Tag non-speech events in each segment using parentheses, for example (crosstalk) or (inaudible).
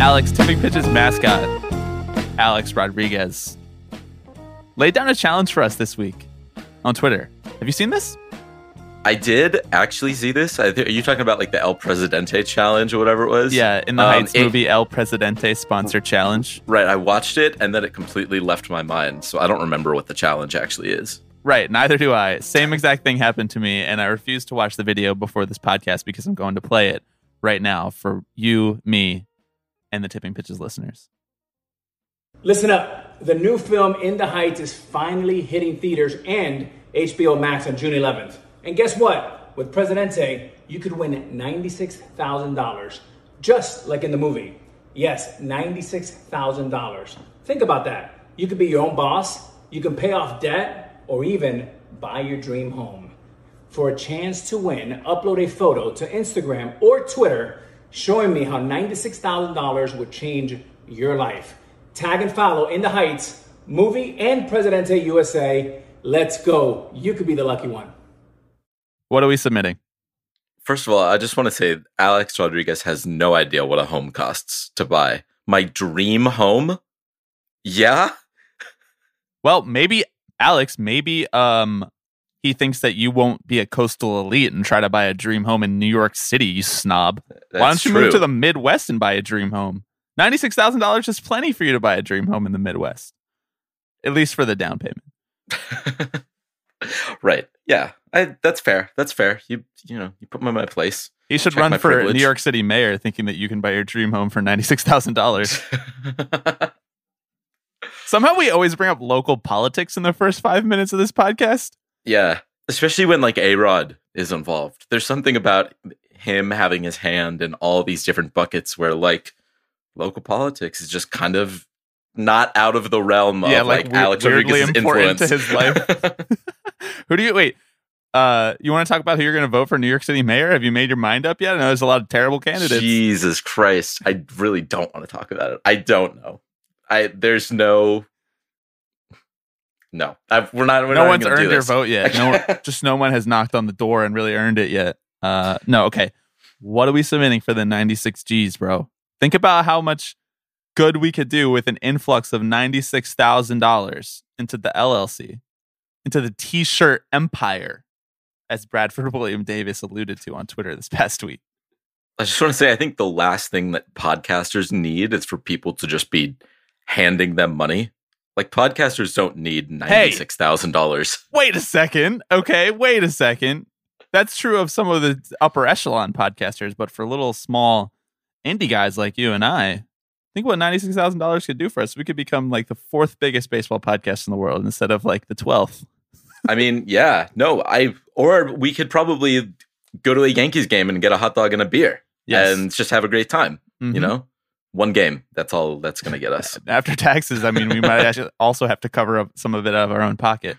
Alex, tipping pitches mascot, Alex Rodriguez, laid down a challenge for us this week on Twitter. Have you seen this? I did actually see this. Are you talking about like the El Presidente challenge or whatever it was? Yeah, in the Um, Heights it- movie El Presidente sponsor challenge. Right. I watched it and then it completely left my mind. So I don't remember what the challenge actually is. Right, neither do I. Same exact thing happened to me, and I refused to watch the video before this podcast because I'm going to play it right now for you, me, and the Tipping Pitches listeners. Listen up. The new film In the Heights is finally hitting theaters and HBO Max on June 11th. And guess what? With Presidente, you could win $96,000, just like in the movie. Yes, $96,000. Think about that. You could be your own boss, you can pay off debt, or even buy your dream home. For a chance to win, upload a photo to Instagram or Twitter showing me how $96,000 would change your life. Tag and follow In the Heights, movie, and Presidente USA. Let's go. You could be the lucky one. What are we submitting? First of all, I just want to say Alex Rodriguez has no idea what a home costs to buy. My dream home? Yeah? Well, maybe Alex, maybe um he thinks that you won't be a coastal elite and try to buy a dream home in New York City, you snob. Why don't That's you move to the Midwest and buy a dream home? $96,000 is plenty for you to buy a dream home in the Midwest. At least for the down payment. (laughs) right. Yeah. I, that's fair. That's fair. You you know, you put me in my place. You should Check run for privilege. New York City mayor thinking that you can buy your dream home for $96,000. (laughs) Somehow we always bring up local politics in the first five minutes of this podcast. Yeah, especially when like A Rod is involved. There's something about him having his hand in all these different buckets where like local politics is just kind of not out of the realm of like, like, weir- Alex Rodriguez's important to influence. his (laughs) Who do you wait? Uh, you want to talk about who you're going to vote for New York City mayor? Have you made your mind up yet? I know there's a lot of terrible candidates. Jesus Christ, I really don't want to talk about it. I don't know. I there's no. No, I, we're not. We're no not one's earned their vote yet. No, (laughs) just no one has knocked on the door and really earned it yet. Uh, no, okay. What are we submitting for the 96 G's, bro? Think about how much good we could do with an influx of $96,000 into the LLC, into the t-shirt empire, as Bradford (laughs) William Davis alluded to on Twitter this past week. I just want to say, I think the last thing that podcasters need is for people to just be handing them money. Like podcasters don't need ninety six thousand dollars. Wait a second. Okay, wait a second. That's true of some of the upper echelon podcasters, but for little small indie guys like you and I, think what ninety-six thousand dollars could do for us. We could become like the fourth biggest baseball podcast in the world instead of like the twelfth. I mean, yeah, no, I or we could probably go to a Yankees game and get a hot dog and a beer Yes. and just have a great time. You Mhm. know, one game. That's all that's going to get us. (laughs) After taxes, I mean, we might (laughs) actually also have to cover up some of it out of our own pocket.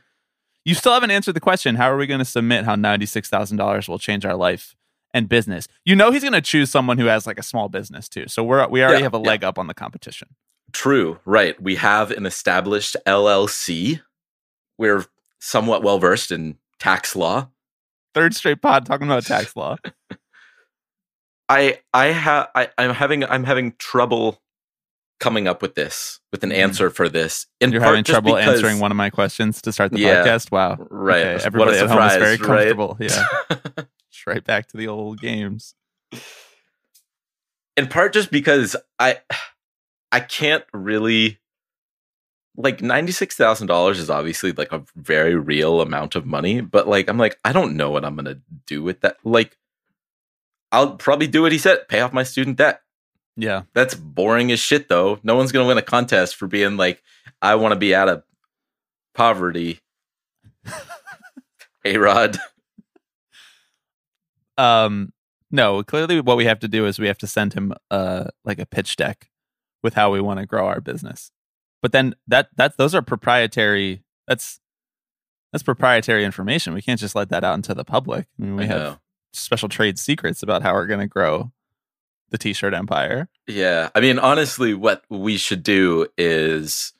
You still haven't answered the question. How are we going to submit how ninety-six thousand dollars will change our life and business? You know, he's going to choose someone who has like a small business too. So we're we already Yeah, have a yeah. leg up on the competition. True, right? We have an established LLC. We're somewhat well versed in tax law. Third straight pod talking about tax law. (laughs) I I have I, I'm having I'm having trouble coming up with this with an Mhm. answer for this. In You're part having trouble because- answering one of my questions to start the Yeah. podcast. Wow. Right. Okay, What a Everybody at home is very surprise, right? comfortable. Yeah. (laughs) Right back to the old games. in part just because I I can't really like ninety six thousand dollars is obviously like a very real amount of money, but like I'm like I don't know what I'm gonna do with that. Like I'll probably do what he said, pay off my student debt. Yeah. That's boring as shit though. No one's gonna win a contest for being like I want to be out of poverty. (laughs) hey, Rod. Um, No, clearly what we have to do is we have to send him uh like a pitch deck with how we want to grow our business. But then that that those are proprietary that's that's proprietary information. We can't just let that out into the public. I mean, we I have know. Special trade secrets about how we're going to grow the t-shirt empire. Yeah, I mean, honestly, what we should do is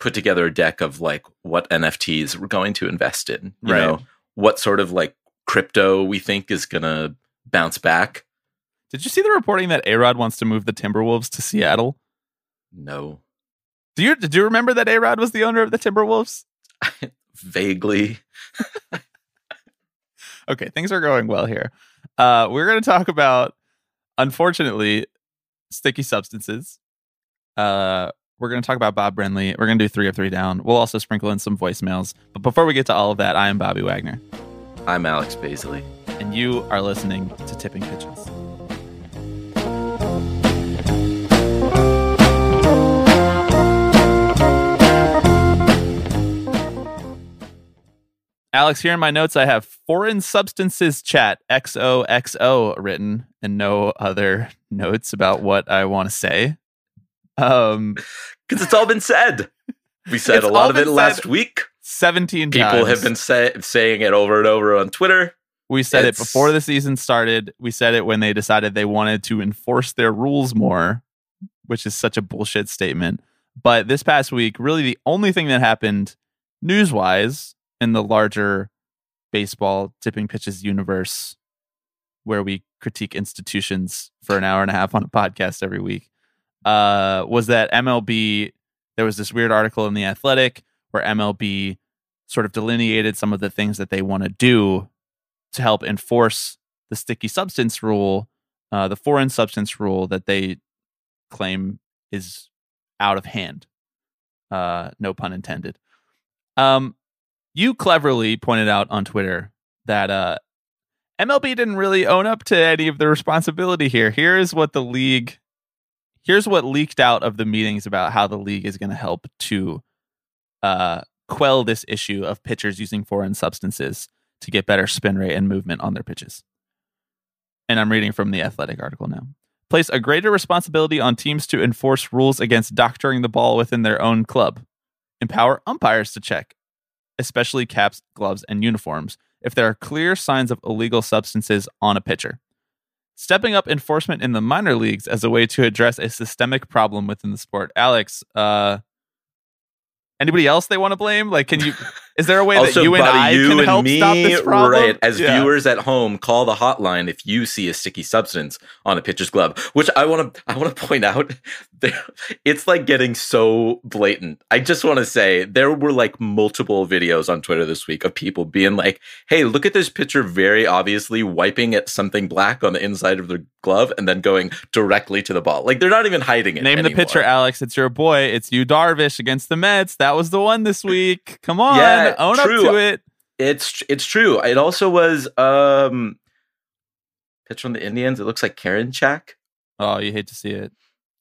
put together a deck of like what NFTs we're going to invest in. You Right. know, what sort of like crypto we think is gonna bounce back. Did you see the reporting that A-Rod wants to move the Timberwolves to Seattle? No, Do you did you remember that A-Rod was the owner of the Timberwolves? (laughs) vaguely. (laughs) okay, things are going well here. Uh, we're going to talk about, unfortunately, sticky substances. Uh, we're going to talk about Bob Brenly. We're going to do three of three down. We'll also sprinkle in some voicemails. But before we get to all of that, I am Bobby Wagner, I'm Alex Baisley. and you are listening to Tipping Pitches. Alex, here in my notes, I have foreign substances chat XOXO written and no other notes about what I want to say. Um, (laughs) Because it's all been said. We said a lot of it last week. 17 People times. have been say- saying it over and over on Twitter. We said it before the season started. We said it when they decided they wanted to enforce their rules more, which is such a bullshit statement. But this past week, really the only thing that happened news wise in the larger baseball tipping pitches universe, where we critique institutions for an hour and a half on a podcast every week, uh, was that MLB, there was this weird article in The Athletic where MLB sort of delineated some of the things that they want to do to help enforce the sticky substance rule, uh, the foreign substance rule that they claim is out of hand. Uh, no pun intended. Um, you cleverly pointed out on Twitter that uh, MLB didn't really own up to any of the responsibility here. Here's what the league, here's what leaked out of the meetings about how the league is going to help to uh, quell this issue of pitchers using foreign substances to get better spin rate and movement on their pitches. And I'm reading from the athletic article now. Place a greater responsibility on teams to enforce rules against doctoring the ball within their own club. Empower umpires to check, especially caps, gloves, and uniforms, if there are clear signs of illegal substances on a pitcher. Stepping up enforcement in the minor leagues as a way to address a systemic problem within the sport. Alex, uh, anybody else they want to blame? Like, can you? (laughs) Is there a way also, that you and I you can and help me, stop this problem? right? As Yeah. viewers at home, call the hotline if you see a sticky substance on a pitcher's glove. Which I want to, I want to point out, (laughs) it's like getting so blatant. I just want to say there were like multiple videos on Twitter this week of people being like, "Hey, look at this pitcher, very obviously wiping at something black on the inside of their glove and then going directly to the ball. Like they're not even hiding it. Name the pitcher, Alex. It's your boy. It's Yu Darvish, against the Mets. That was the one this week. Come on, Yeah, own true. up to it. It's it's true. It also was um pitch from the Indians. It looks like Karinchak. Oh, you hate to see it.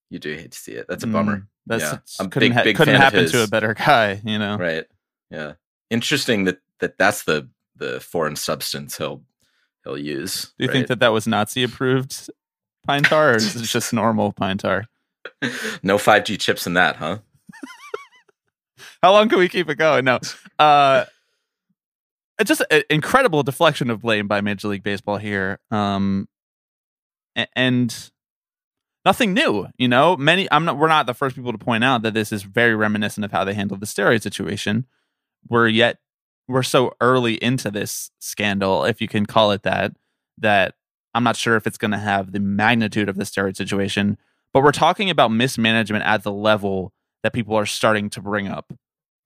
You do hate to see it. That's a Mm, bummer. That's Yeah. I'm couldn't, big- ha- big couldn't happen to a better (laughs) guy. You know. Right. Yeah. Interesting that that that's the the foreign substance he'll he'll use. Do you think that that was Nazi approved pine tar, or is it (laughs) just normal pine tar? no 5G chips in that, huh? How long can we keep it going? No. Uh, it's just an incredible deflection of blame by Major League Baseball here. Um, and nothing new, you know. Many, I'm not. We're not the first people to point out that this is very reminiscent of how they handled the steroid situation. We're yet we're so early into this scandal, if you can call it that, that I'm not sure if it's going to have the magnitude of the steroid situation. But we're talking about mismanagement at the level that people are starting to bring up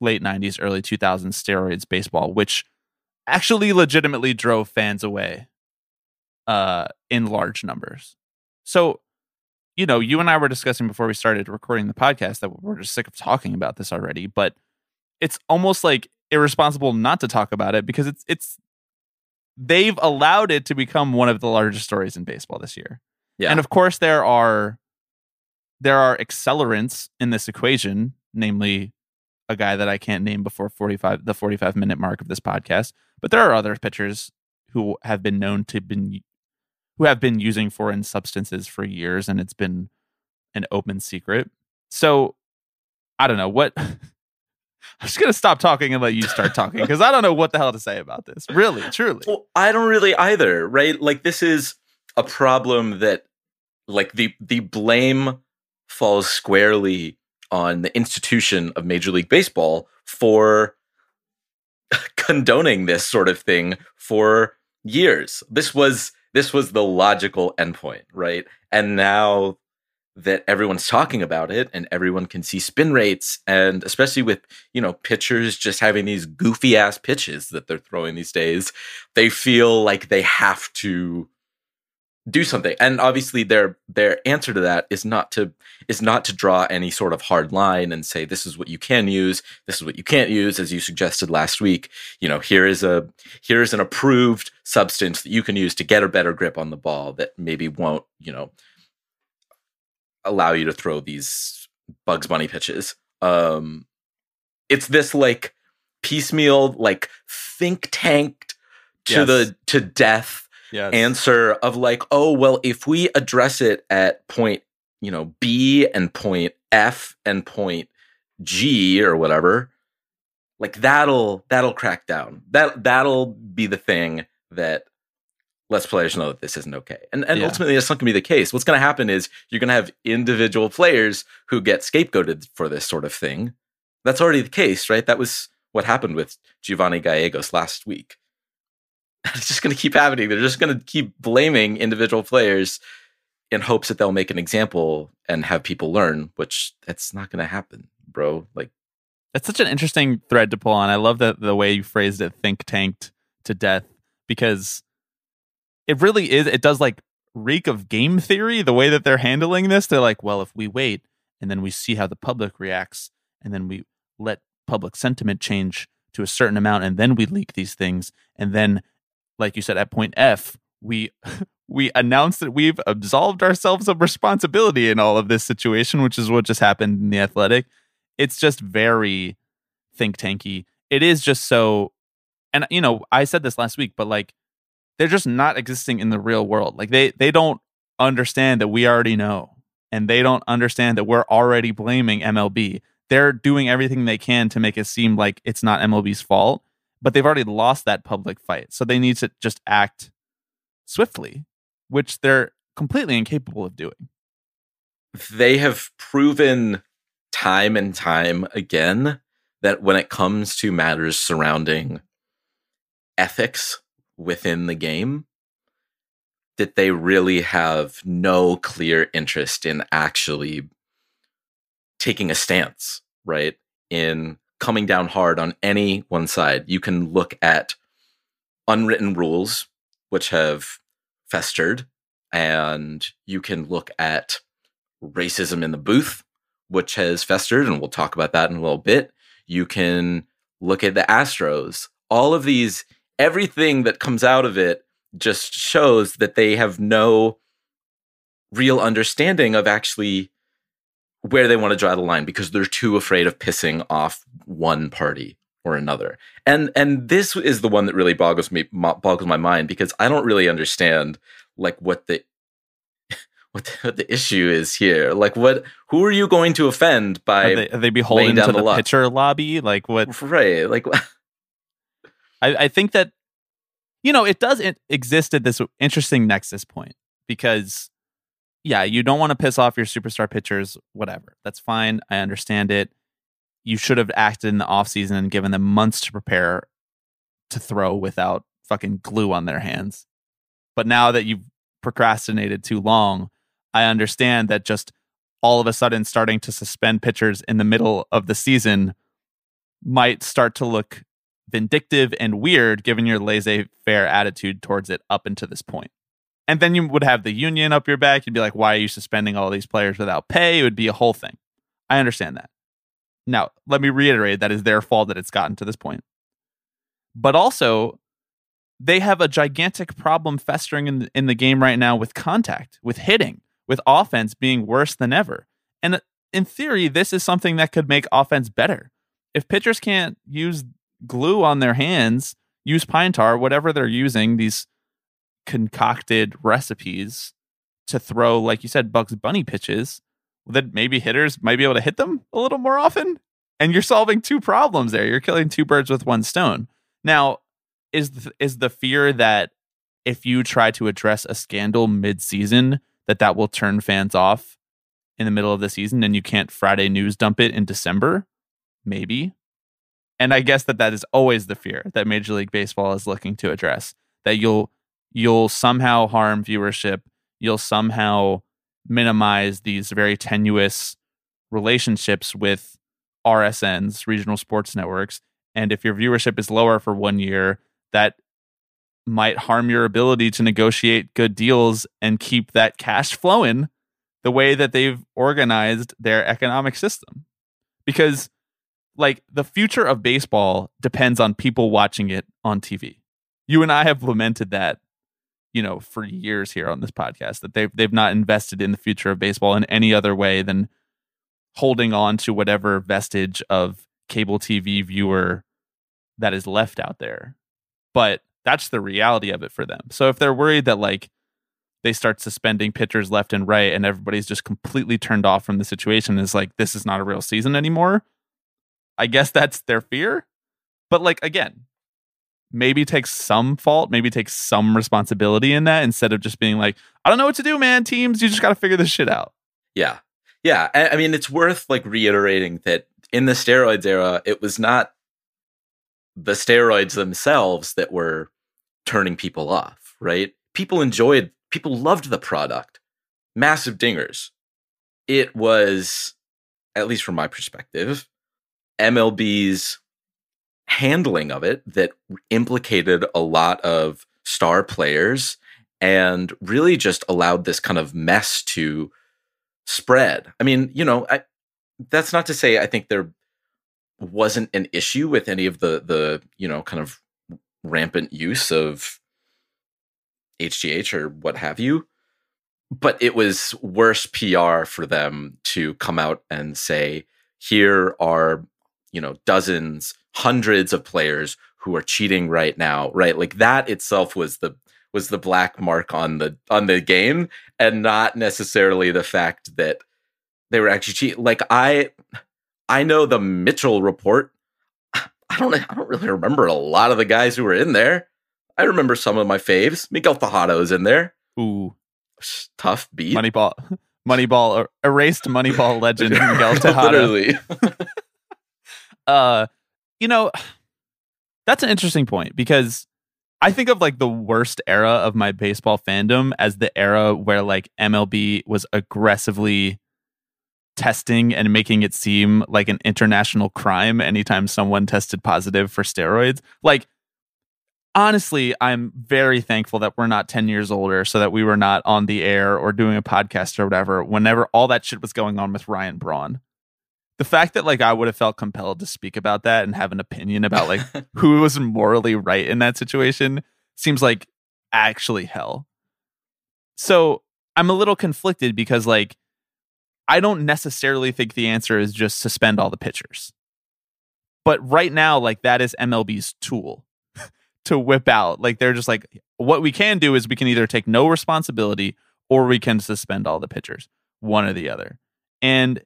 late 90s, early 2000s steroids baseball, which actually legitimately drove fans away uh, in large numbers. So, you know, you and I were discussing before we started recording the podcast that we're just sick of talking about this already, but it's almost like irresponsible not to talk about it because it's it's they've allowed it to become one of the largest stories in baseball this year. Yeah. And of course there are there are accelerants in this equation, namely a guy that I can't name before 45 the 45 minute mark of this podcast, but there are other pitchers who have been known to been who have been using foreign substances for years and it's been an open secret. So I don't know what (laughs) I'm just gonna stop talking and let you start talking because I don't know what the hell to say about this. Really, truly. Well, I don't really either, right? Like this is a problem that like the the blame falls squarely on the institution of Major League Baseball for (laughs) condoning this sort of thing for years. This was this was the logical endpoint, right? And now that everyone's talking about it and everyone can see spin rates and especially with you know pitchers just having these goofy ass pitches that they're throwing these days they feel like they have to do something. And obviously their their answer to that is not to is not to draw any sort of hard line and say this is what you can use. This is what you can't use as you suggested last week. You know here is a here is an approved substance that you can use to get a better grip on the ball that maybe won't you know allow you to throw these bugs bunny pitches. Um it's this like piecemeal like think tanked to Yes. the to death Yeah. answer of like, oh well, if we address it at point, you know, B and point F and point G or whatever, like that'll that'll crack down. That that'll be the thing that lets players know that this isn't okay. And and Yeah. ultimately that's not gonna be the case. What's gonna happen is you're gonna have individual players who get scapegoated for this sort of thing. That's already the case, right? That was what happened with Giovanny Gallegos last week (laughs) it's just going to keep happening. They're just going to keep blaming individual players in hopes that they'll make an example and have people learn, which that's not going to happen, bro. Like, That's such an interesting thread to pull on. I love that the way you phrased it, think tanked to death, because it really is. It does like reek of game theory. The way that they're handling this, they're like, well, if we wait and then we see how the public reacts, and then we let public sentiment change to a certain amount, and then we leak these things, and then, like you said, at point F, we (laughs) we announce that we've absolved ourselves of responsibility in all of this situation, which is what just happened in the athletic it's just very think tanky. It is just so, and you know, I said this last week, but like they're just not existing in the real world. Like they they don't understand that we already know, and they don't understand that we're already blaming MLB. They're doing everything they can to make it seem like it's not MLB's fault, but they've already lost that public fight. So they need to just act swiftly, which they're completely incapable of doing. they have proven time and time again that when it comes to matters surrounding ethics within the game, that they really have no clear interest in actually taking a stance, right? In coming down hard on any one side. You can look at unwritten rules, which have festered, and you can look at racism in the booth, which has festered, and we'll talk about that in a little bit. You can look at the Astros. All of these, everything that comes out of it just shows that they have no real understanding of actually where they want to draw the line because they're too afraid of pissing off one party or another. And and this is the one that really boggles me boggles my mind because I don't really understand like what the (laughs) what the, what the issue is here. Like what who are you going to offend by Are they, are they beholden down to the the pitcher lobby? Like what? (laughs) right like (laughs) I, I think that you know it does exist at this interesting nexus point because yeah you don't want to piss off your superstar pitchers whatever that's fine i understand it you should have acted in the offseason and given them months to prepare to throw without fucking glue on their hands but now that you've procrastinated too long i understand that just all of a sudden starting to suspend pitchers in the middle of the season might start to look vindictive and weird given your laissez-faire attitude towards it up until this point. And then you would have the union up your back. You'd be like, why are you suspending all these players without pay? It would be a whole thing. I understand that. Now, let me reiterate that is their fault that it's gotten to this point. But also, they have a gigantic problem festering in, in the game right now with contact, with hitting, with offense being worse than ever. And uh, in theory, this is something that could make offense better. If pitchers can't use glue on their hands, use pine tar, whatever they're using, these concocted recipes to throw, like you said, Bugs Bunny pitches, that maybe hitters might be able to hit them a little more often. And you're solving two problems there. You're killing two birds with one stone. Now, is the, is the fear that if you try to address a scandal mid-season, that that will turn fans off in the middle of the season and you can't Friday news dump it in December? Maybe. And I guess that that is always the fear that Major League Baseball is looking to address that you'll you'll somehow harm viewership, you'll somehow minimize these very tenuous relationships with RSNs, regional sports networks, and if your viewership is lower for one year, that might harm your ability to negotiate good deals and keep that cash flowing the way that they've organized their economic system. Because like the future of baseball depends on people watching it on TV. You and I have lamented that, you know, for years here on this podcast that they've they've not invested in the future of baseball in any other way than holding on to whatever vestige of cable TV viewer that is left out there. But that's the reality of it for them. So if they're worried that like they start suspending pitchers left and right and everybody's just completely turned off from the situation is like this is not a real season anymore I guess that's their fear. But like again, maybe take some fault, maybe take some responsibility in that instead of just being like, I don't know what to do, man. Teams, you just got to figure this shit out. Yeah. Yeah. I, I mean, it's worth like reiterating that in the steroids era, it was not the steroids themselves that were turning people off, right? People enjoyed, people loved the product. Massive dingers. It was, at least from my perspective, MLB's handling of it that implicated a lot of star players and really just allowed this kind of mess to spread. I mean, you know, I, that's not to say I think there wasn't an issue with any of the the you know kind of rampant use of HGH or what have you. But it was worse PR for them to come out and say, here are you know dozens hundreds of players who are cheating right now right? Like that itself was the was the black mark on the on the game and not necessarily the fact that they were actually cheating like i i know the mitchell report. (sighs) I don't i don't really remember a lot of the guys who were in there. I remember some of my faves. Miguel is in there. Ooh. Tough beat. Moneyball (laughs) moneyball er, erased moneyball legend (laughs) miguel tejada literally. (laughs) Uh, you know, (sighs) that's an interesting point because I think of like the worst era of my baseball fandom as the era where like MLB was aggressively testing and making it seem like an international crime anytime someone tested positive for steroids. Like, honestly, I'm very thankful that we're not 10 years older so that we were not on the air or doing a podcast or whatever whenever all that shit was going on with Ryan Braun the fact that like I would have felt compelled to speak about that and have an opinion (laughs) about like who was morally right in that situation seems like actually hell. So I'm a little conflicted because like I don't necessarily think the answer is just suspend all the pitchers. But right now, like that is MLB's tool (laughs) to whip out. Like they're just like, what we can do is we can either take no responsibility or we can suspend all the pitchers, one or the other. And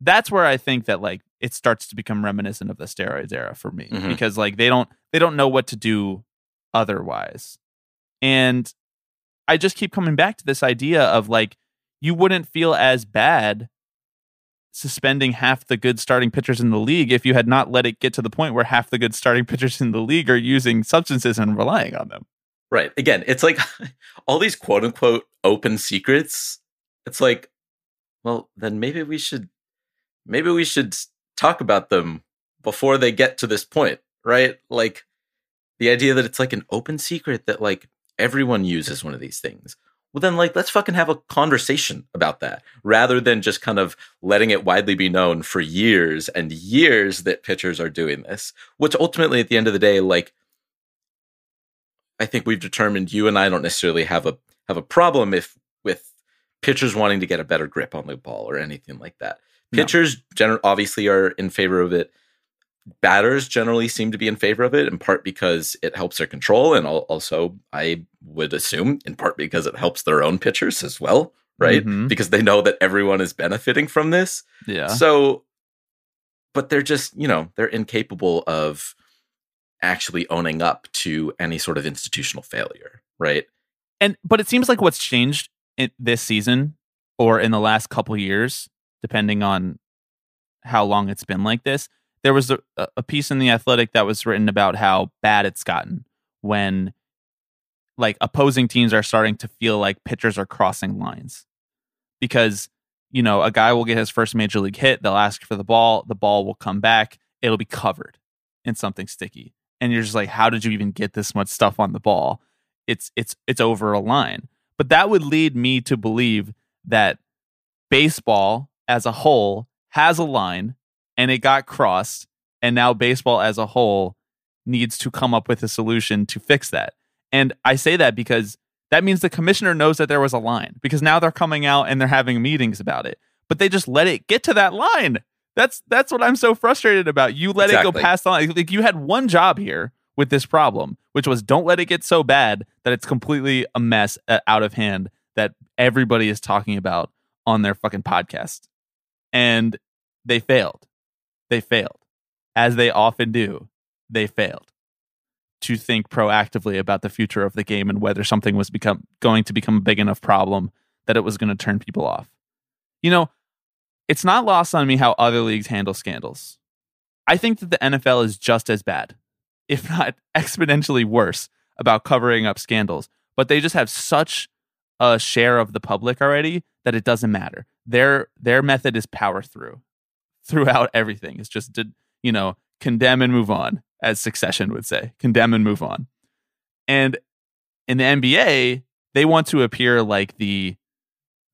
that's where I think that like it starts to become reminiscent of the steroids era for me mm-hmm. because like they don't they don't know what to do otherwise. And I just keep coming back to this idea of like you wouldn't feel as bad suspending half the good starting pitchers in the league if you had not let it get to the point where half the good starting pitchers in the league are using substances and relying on them. Right. Again, it's like (laughs) all these quote unquote open secrets. It's like, well, then maybe we should maybe we should talk about them before they get to this point, right? Like the idea that it's like an open secret that like everyone uses one of these things. Well, then, like, let's fucking have a conversation about that rather than just kind of letting it widely be known for years and years that pitchers are doing this. Which ultimately, at the end of the day, like, I think we've determined you and I don't necessarily have a have a problem if with pitchers wanting to get a better grip on the ball or anything like that. Pitchers, no. gener- obviously, are in favor of it. batters generally seem to be in favor of it, in part because it helps their control, and also I would assume in part because it helps their own pitchers as well, right? Mhm. Because they know that everyone is benefiting from this. Yeah. So, but they're just, you know, they're incapable of actually owning up to any sort of institutional failure, right? and but it seems like what's changed in this season or in the last couple years depending on how long it's been like this. There was a, a piece in the athletic that was written about how bad it's gotten when like opposing teams are starting to feel like pitchers are crossing lines. Because you know a guy will get his first major league hit they'll ask for the ball the ball will come back it'll be covered in something sticky. And you're just like how did you even get this much stuff on the ball? It's it's it's over a line. But that would lead me to believe that baseball as a whole has a line and it got crossed and now baseball as a whole needs to come up with a solution to fix that. And I say that because that means the commissioner knows that there was a line because now they're coming out and they're having meetings about it. But they just let it get to that line. That's that's what I'm so frustrated about. You let it go past the line. Like you had one job here with this problem, which was don't let it get so bad that it's completely a mess uh, out of hand that everybody is talking about on their fucking podcast. And they failed. They failed. As they often do, they failed to think proactively about the future of the game and whether something was become going to become a big enough problem that it was going to turn people off. You know, it's not lost on me how other leagues handle scandals. I think that the NFL is just as bad, if not (laughs) exponentially worse, about covering up scandals. But they just have such a share of the public already that it doesn't matter. Their their method is power through throughout everything. It's just to, you know, condemn and move on, as Succession would say. Condemn and move on. And in the NBA, they want to appear like the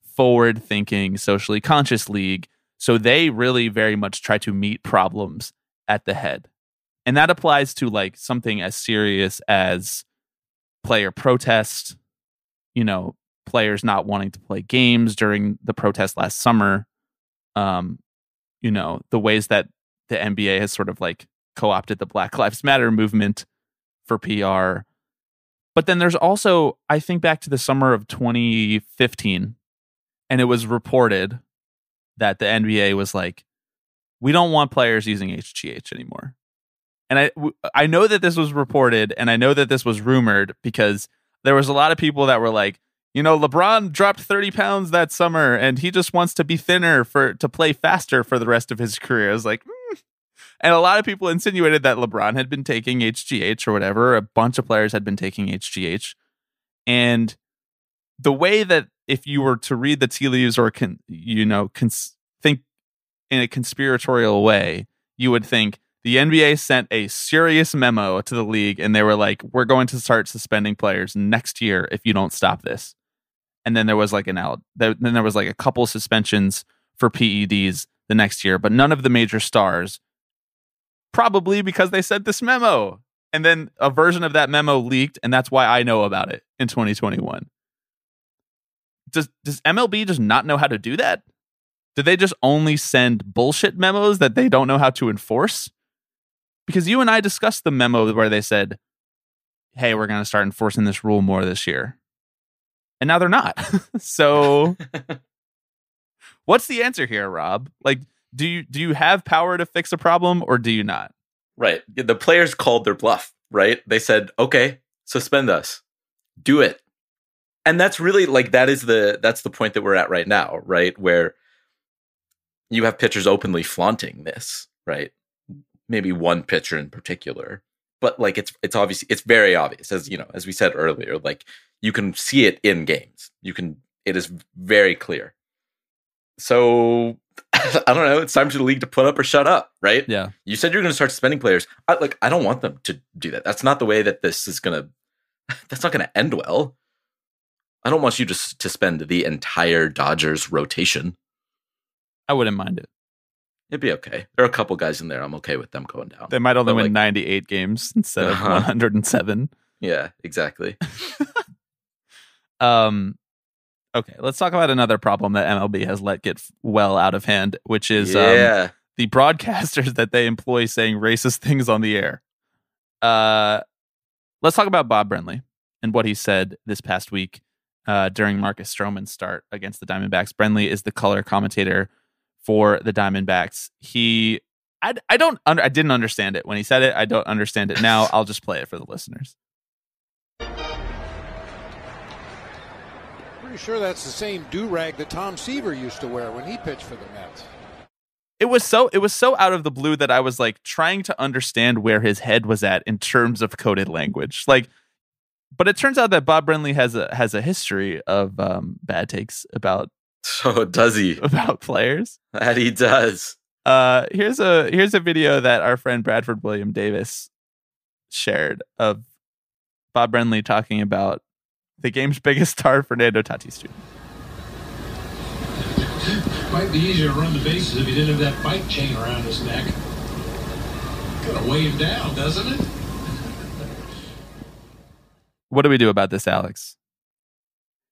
forward thinking, socially conscious league. So they really very much try to meet problems at the head. And that applies to like something as serious as player protest, you know, players not wanting to play games during the protest last summer. Um, you know, the ways that the NBA has sort of like co-opted the Black Lives Matter movement for PR. But then there's also, I think back to the summer of 2015, and it was reported that the NBA was like, we don't want players using HGH anymore. And I, I know that this was reported and I know that this was rumored because there was a lot of people that were like, you know, LeBron dropped 30 pounds that summer and he just wants to be thinner for to play faster for the rest of his career. I was like, hmm. and a lot of people insinuated that LeBron had been taking HGH or whatever. A bunch of players had been taking HGH. And the way that if you were to read the tea leaves or can you know cons- think in a conspiratorial way, you would think the NBA sent a serious memo to the league and they were like, "We're going to start suspending players next year if you don't stop this." And then there was like an out. Then there was like a couple suspensions for PEDs the next year, but none of the major stars. Probably because they sent this memo, and then a version of that memo leaked, and that's why I know about it in 2021 does does MLB just not know how to do that? Do they just only send bullshit memos that they don't know how to enforce? Because you and I discussed the memo where they said, "Hey, we're going to start enforcing this rule more this year." And now they're not. (laughs) so (laughs) what's the answer here, Rob? Like do you do you have power to fix a problem or do you not? Right. The players called their bluff, right? They said, "Okay, suspend us. Do it." And that's really like that is the that's the point that we're at right now, right? Where you have pitchers openly flaunting this, right? Maybe one pitcher in particular. But like it's it's obvious it's very obvious as you know, as we said earlier, like you can see it in games. You can it is very clear. So (laughs) I don't know, it's time for the league to put up or shut up, right? Yeah. You said you're going to start suspending players. I, like I don't want them to do that. That's not the way that this is going (laughs) to. That's not going to end well. I don't want you to to spend the entire Dodgers rotation. I wouldn't mind it. It'd be okay. There are a couple guys in there. I'm okay with them going down. They might only But, win like- 98 games (laughs) instead of Uh-huh. 107. yeah, exactly. (laughs) Um, okay, let's talk about another problem that MLB has let get well out of hand, which is um, yeah, the broadcasters (laughs) that they employ saying racist things on the air. Uh, let's talk about Bob Brenly and what he said this past week uh, during Marcus Stroman's start against the Diamondbacks. Brenly is the color commentator for the Diamondbacks. He, I, I don't, under, I didn't understand it when he said it. I don't understand it now. (laughs) I'll just play it for the listeners. Pretty sure that's the same do rag that Tom Seaver used to wear when he pitched for the Mets. It was so it was so out of the blue that I was like trying to understand where his head was at in terms of coded language. Like but it turns out that Bob Brenly has a has a history of um, bad takes about (laughs) So does he? about players. That he does. Uh, here's a here's a video that our friend Bradford William Davis shared of Bob Brenly talking about the game's biggest star, Fernando Tatis Jr. Might be easier to run the bases if he didn't have that bike chain around his neck. Kind of weigh him down, doesn't it? What do we do about this, Alex?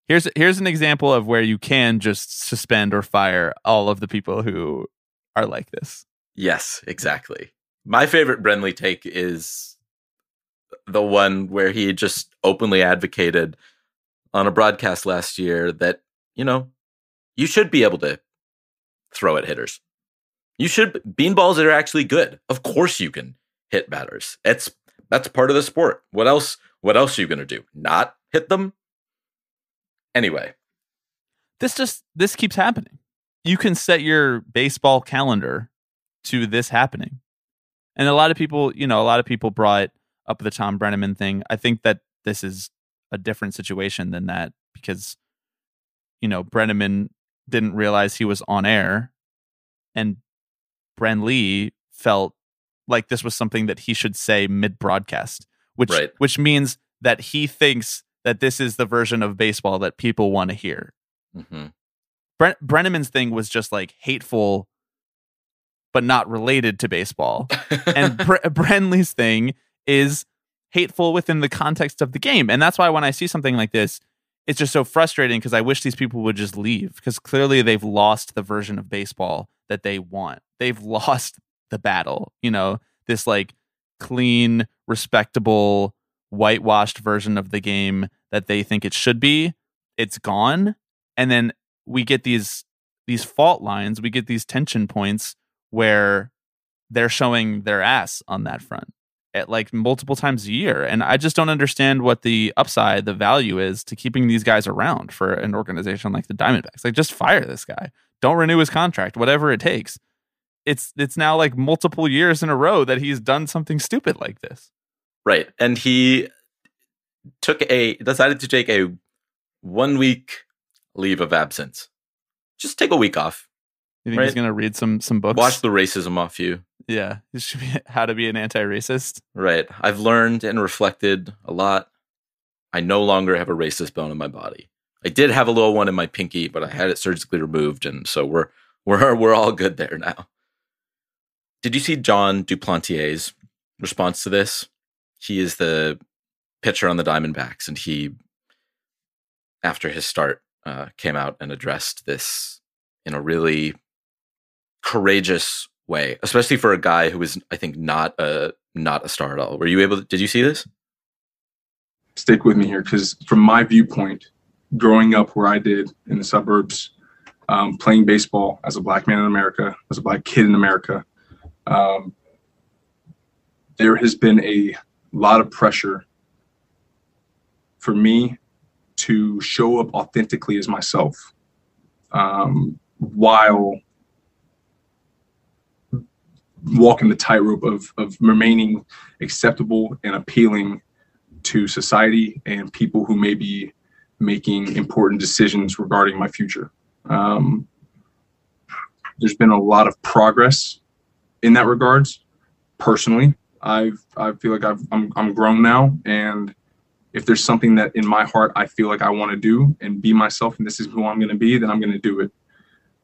Here's here's an example of where you can just suspend or fire all of the people who are like this. Yes, exactly. My favorite Brenly take is the one where he just openly advocated on a broadcast last year that, you know, you should be able to throw at hitters. You should beanballs that are actually good. Of course you can hit batters. It's that's part of the sport. What else what else are you going to do? Not hit them? Anyway, This just this keeps happening. You can set your baseball calendar to this happening. And a lot of people, you know, a lot of people brought up the Thom Brennaman thing. I think that this is a different situation than that because you know, Brennaman didn't realize he was on air and Brenly felt like this was something that he should say mid broadcast, which Right. which means that he thinks that this is the version of baseball that people want to hear. hmm Bre- Brennaman's thing was just like hateful, but not related to baseball. and (laughs) Bre- Brenly's thing is hateful within the context of the game. And that's why when I see something like this, it's just so frustrating because I wish these people would just leave because clearly they've lost the version of baseball that they want. They've (laughs) lost the battle, you know, this like clean, respectable, whitewashed version of the game that they think it should be. It's gone. And then we get these these fault lines, we get these tension points where they're showing their ass on that front at like multiple times a year. And I just don't understand what the upside, the value is to keeping these guys around for an organization like the Diamondbacks. Like just fire this guy. Don't renew his contract, whatever it takes. It's it's now like multiple years in a row that he's done something stupid like this. Right. And he took a decided to take a one week leave of absence. Just take a week off. You think he's gonna read some some books? Wash the racism off you. yeah, (laughs) this should be how to be an anti-racist. Right. I've learned and reflected a lot. I no longer have a racist bone in my body. I did have a little one in my pinky, but I had it surgically removed, and so we're we're (laughs) we're all good there now. Did you see Jon Duplantier's response to this? He is the pitcher on the Diamondbacks, and he, after his start, uh, came out and addressed this in a really courageous way, especially for a guy who is, I think, not a not a star at all. Were you able? To, did you see this? stick with me here because from my viewpoint growing up where i did in the suburbs um, playing baseball as a black man in america as a black kid in america um, there has been a lot of pressure for me to show up authentically as myself um, while walking the tightrope of, of remaining acceptable and appealing to society and people who may be making important decisions regarding my future. Um, there's been a lot of progress in that regards. Personally, I've I feel like I've I'm I'm grown now, and if there's something that in my heart I feel like I want to do and be myself, and this is who I'm going to be, then I'm going to do it.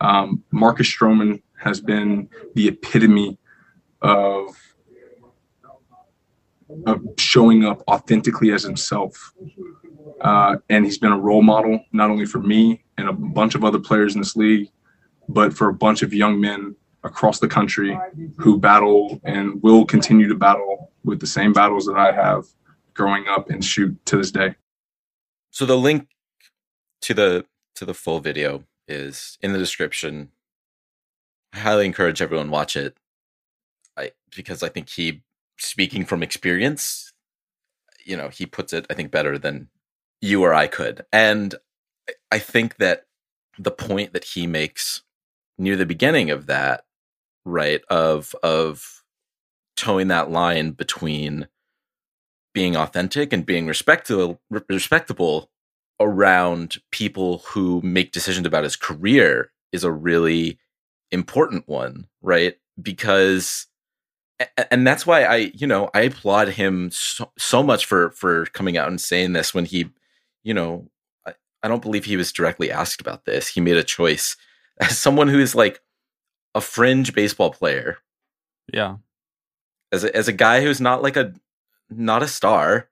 Um, Marcus Stroman has been the epitome of of showing up authentically as himself. Uh, and he's been a role model, not only for me and a bunch of other players in this league, but for a bunch of young men across the country who battle and will continue to battle with the same battles that I have growing up and shoot to this day. So the link to the to the full video is in the description. I highly encourage everyone watch it. I because I think he speaking from experience, you know, he puts it I think better than you or I could. And I think that the point that he makes near the beginning of that, right, of of towing that line between being authentic and being respectable respectable around people who make decisions about his career is a really important one, right? Because and that's why I, you know, I applaud him so, so much for for coming out and saying this when he, you know, I, I don't believe he was directly asked about this. He made a choice as someone who is like a fringe baseball player. Yeah. As a, as a guy who's not like a not a star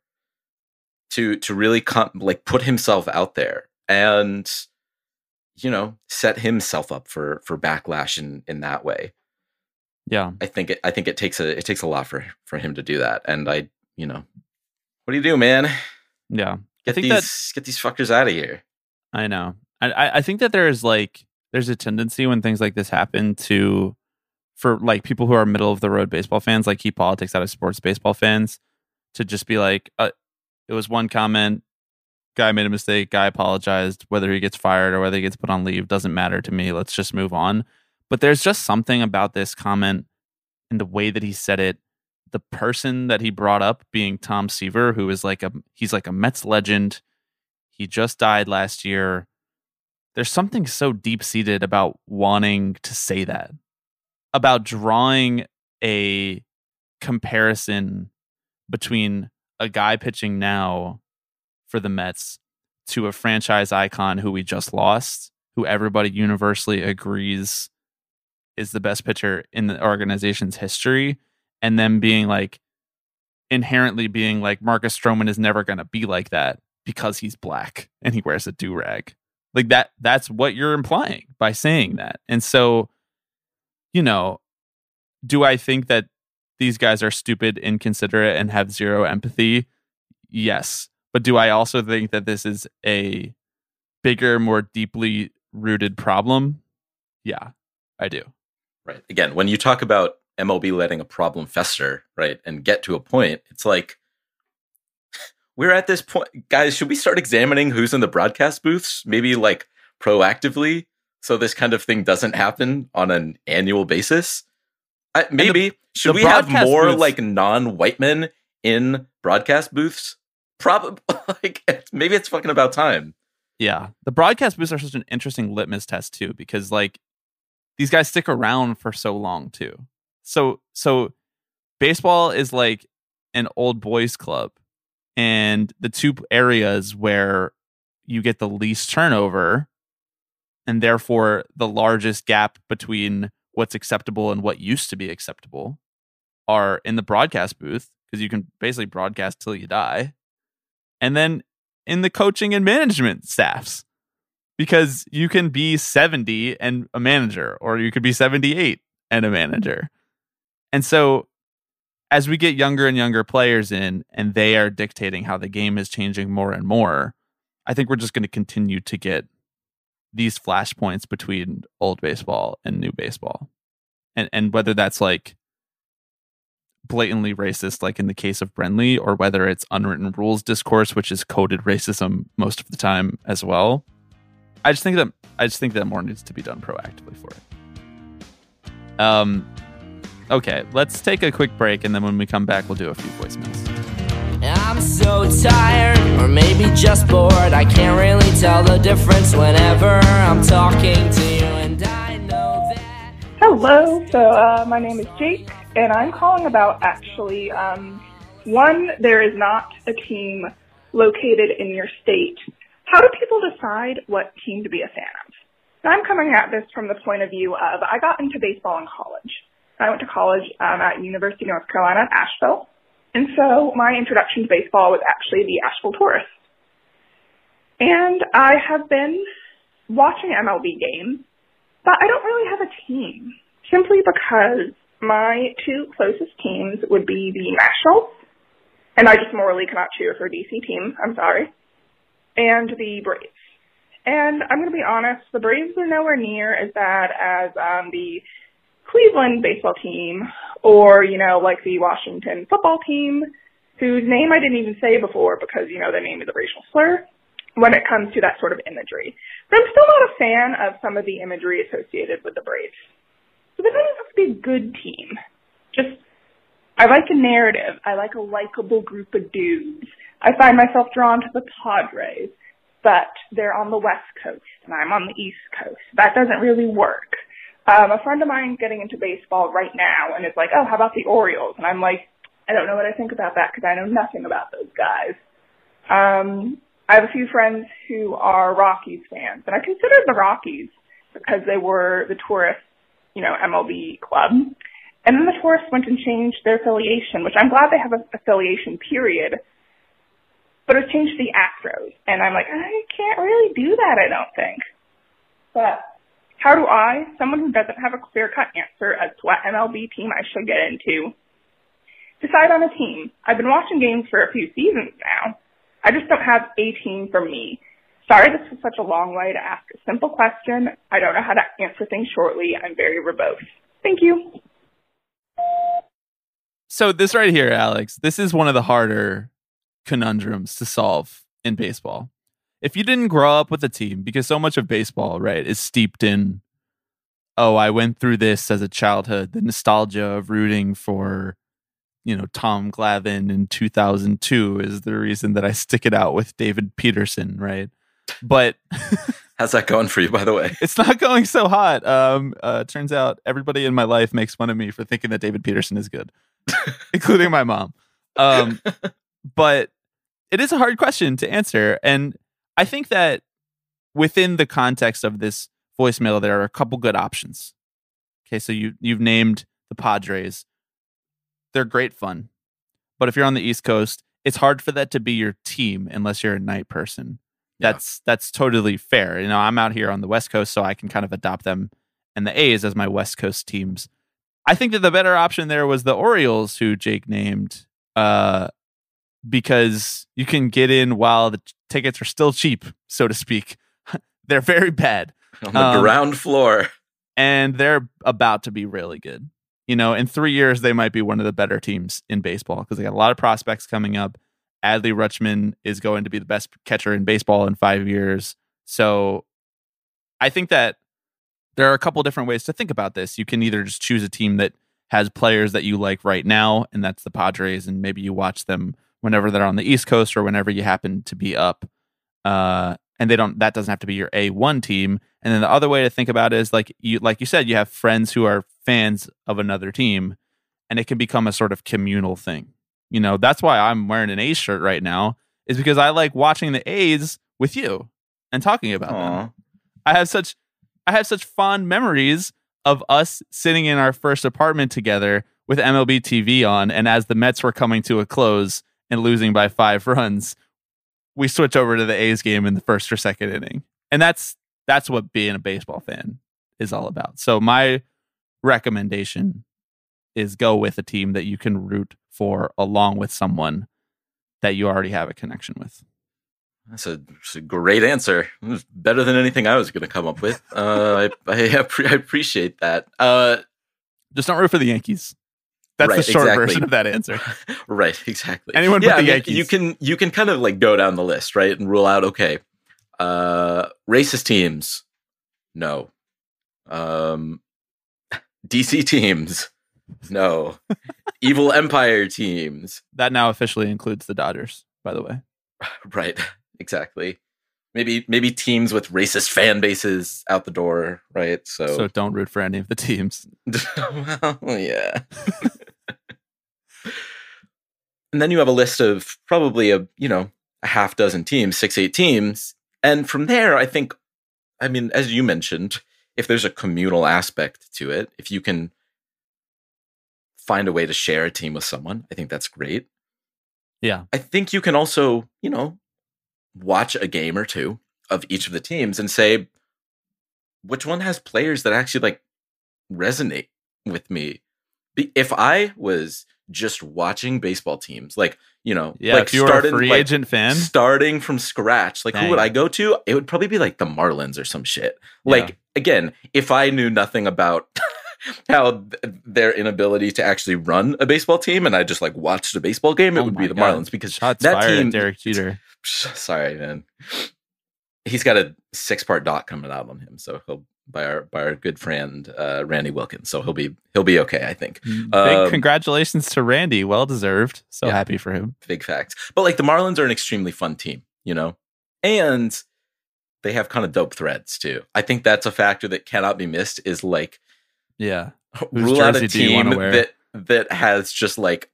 to to really come like put himself out there and you know set himself up for for backlash in in that way. Yeah. I think it i think it takes a it takes a lot for for him to do that. And i you know what do you do man? Yeah. Get these that, get these fuckers out of here. I know. I i think that there's like there's a tendency when things like this happen to for like people who are middle of the road baseball fans like keep politics out of sports baseball fans to just be like uh, it was one comment guy made a mistake guy apologized whether he gets fired or whether he gets put on leave doesn't matter to me let's just move on. But there's just something about this comment and the way that he said it the person that he brought up being tom seaver who is like a he's like a mets legend. He just died last year there's something so deep seated about wanting to say that about drawing a comparison between a guy pitching now for the Mets to a franchise icon who we just lost, who everybody universally agrees is the best pitcher in the organization's history, and then being like inherently being like Marcus Stroman is never going to be like that because he's black and he wears a do rag. Like that that's what you're implying by saying that. And so you know, do I think that these guys are stupid, inconsiderate, and have zero empathy? Yes. But do I also think that this is a bigger, more deeply rooted problem? Yeah, I do. Right. Again, when you talk about MLB letting a problem fester, right, and get to a point, it's like we're at this point, guys. Should we start examining who's in the broadcast booths? Maybe like proactively, so this kind of thing doesn't happen on an annual basis. I, maybe the, should the we have more booths. like non-white men in broadcast booths? Probably (laughs) like maybe it's fucking about time. Yeah, the broadcast booths are such an interesting litmus test too, because like these guys stick around for so long too. So so baseball is like an old boys club, and the two areas where you get the least turnover and therefore the largest gap between what's acceptable and what used to be acceptable are in the broadcast booth because you can basically broadcast till you die and then in the coaching and management staffs because you can be 70 and a manager or you could be 78 and a manager. And so as we get younger and younger players in and they are dictating how the game is changing more and more i think we're just going to continue to get these flashpoints between old baseball and new baseball. And and whether that's like blatantly racist like in the case of Brenly or whether it's unwritten rules discourse which is coded racism most of the time as well. I just think that I just think that more needs to be done proactively for it. Um okay, let's take a quick break and then when we come back we'll do a few voicemails. I'm so tired, or maybe just bored. I can't really tell the difference whenever I'm talking to you, and I know that. Hello, so uh, my name is Jake, and I'm calling about actually um, one, there is not a team located in your state. How do people decide what team to be a fan of? I'm coming at this from the point of view of I got into baseball in college. I went to college um, at University of North Carolina at Asheville. And so my introduction to baseball was actually the Asheville Tourist. And I have been watching MLB games, but I don't really have a team simply because my two closest teams would be the Nationals, and I just morally cannot cheer for a DC team. I'm sorry, and the Braves. And I'm going to be honest, the Braves are nowhere near as bad as um, the Cleveland baseball team or, you know, like the Washington football team, whose name I didn't even say before because, you know, their name is a racial slur when it comes to that sort of imagery. But I'm still not a fan of some of the imagery associated with the Braves. So they don't have to be a good team. Just, I like a narrative. I like a likable group of dudes. I find myself drawn to the Padres but they're on the West Coast and I'm on the East Coast. That doesn't really work. Um, a friend of mine getting into baseball right now and is like, oh, how about the Orioles? And I'm like, I don't know what I think about that because I know nothing about those guys. Um, I have a few friends who are Rockies fans, and I considered the Rockies because they were the tourist, you know, MLB club. And then the tourists went and changed their affiliation, which I'm glad they have an affiliation period but it's changed to the Astros. And I'm like, I can't really do that, I don't think. But how do I, someone who doesn't have a clear cut answer as to what MLB team I should get into, decide on a team? I've been watching games for a few seasons now. I just don't have a team for me. Sorry this was such a long way to ask a simple question. I don't know how to answer things shortly. I'm very verbose. Thank you. So this right here, Alex, this is one of the harder conundrums to solve in baseball. If you didn't grow up with a team, because so much of baseball, right, is steeped in, oh, I went through this as a childhood, the nostalgia of rooting for, you know, Tom Glavine in 2002 is the reason that I stick it out with David Peterson, right? But (laughs) how's that going for you, by the way? It's not going so hot. Um, uh, turns out everybody in my life makes fun of me for thinking that David Peterson is good, (laughs) including my mom. Um, (laughs) but it is a hard question to answer. And I think that within the context of this voicemail, there are a couple good options. Okay, so you you've named the Padres. They're great fun. But if you're on the East Coast, it's hard for that to be your team unless you're a night person. Yeah. That's that's totally fair. You know, I'm out here on the West Coast, so I can kind of adopt them and the A's as my West Coast teams. I think that the better option there was the Orioles, who Jake named. Uh, because you can get in while the tickets are still cheap, so to speak. (laughs) they're very bad on the um, ground floor, and they're about to be really good. You know, in three years, they might be one of the better teams in baseball because they got a lot of prospects coming up. Adley Rutschman is going to be the best catcher in baseball in five years. So I think that there are a couple different ways to think about this. You can either just choose a team that has players that you like right now, and that's the Padres, and maybe you watch them whenever they're on the East Coast or whenever you happen to be up. Uh, and they don't that doesn't have to be your A1 team. And then the other way to think about it is like you like you said, you have friends who are fans of another team, and it can become a sort of communal thing. You know, that's why I'm wearing an A's shirt right now, is because I like watching the A's with you and talking about Aww. them. I have such I have such fond memories of us sitting in our first apartment together with MLB TV on, and as the Mets were coming to a close, and losing by five runs, we switch over to the A's game in the first or second inning. And that's that's what being a baseball fan is all about. So my recommendation is go with a team that you can root for along with someone that you already have a connection with. That's a, that's a great answer. It was better than anything I was going to come up with. Uh, I, I, I, appreciate that. Uh, Just don't root for the Yankees. That's right, the short exactly. version of that answer. (laughs) right, exactly. Anyone yeah, but the I mean, Yankees. You can you can kind of like go down the list, right, and rule out okay, uh, racist teams, no, um, DC teams, no, (laughs) evil empire teams. That now officially includes the Dodgers, by the way. (laughs) Right, exactly. Maybe maybe teams with racist fan bases out the door, right? So so don't root for any of the teams. well, yeah. And then you have a list of probably a you know a half dozen teams, six eight teams, and from there, I think, I mean, as you mentioned, if there's a communal aspect to it, if you can find a way to share a team with someone, I think that's great. Yeah, I think you can also you know watch a game or two of each of the teams and say which one has players that actually like resonate with me. If I was just watching baseball teams, like you know, Yeah, like if you were a free agent fan. starting from scratch, like who would I go to? It would probably be like the Marlins or some shit. Like Yeah. again, if I knew nothing about (laughs) how th- their inability to actually run a baseball team, and I just like watched a baseball game, it Oh would be the God. Marlins because Shots that team. Derek Jeter. (laughs) Sorry, man. He's got a six part dot coming out on him, so he'll by our by our good friend uh, Randy Wilkins. So he'll be he'll be okay, I think. Big Um, congratulations to Randy. Well deserved. So Yeah. happy for him. big facts. But like the Marlins are an extremely fun team, you know, and they have kind of dope threads too. I think that's a factor that cannot be missed. Is like Yeah. Whose rule out a jersey do you team that that has just like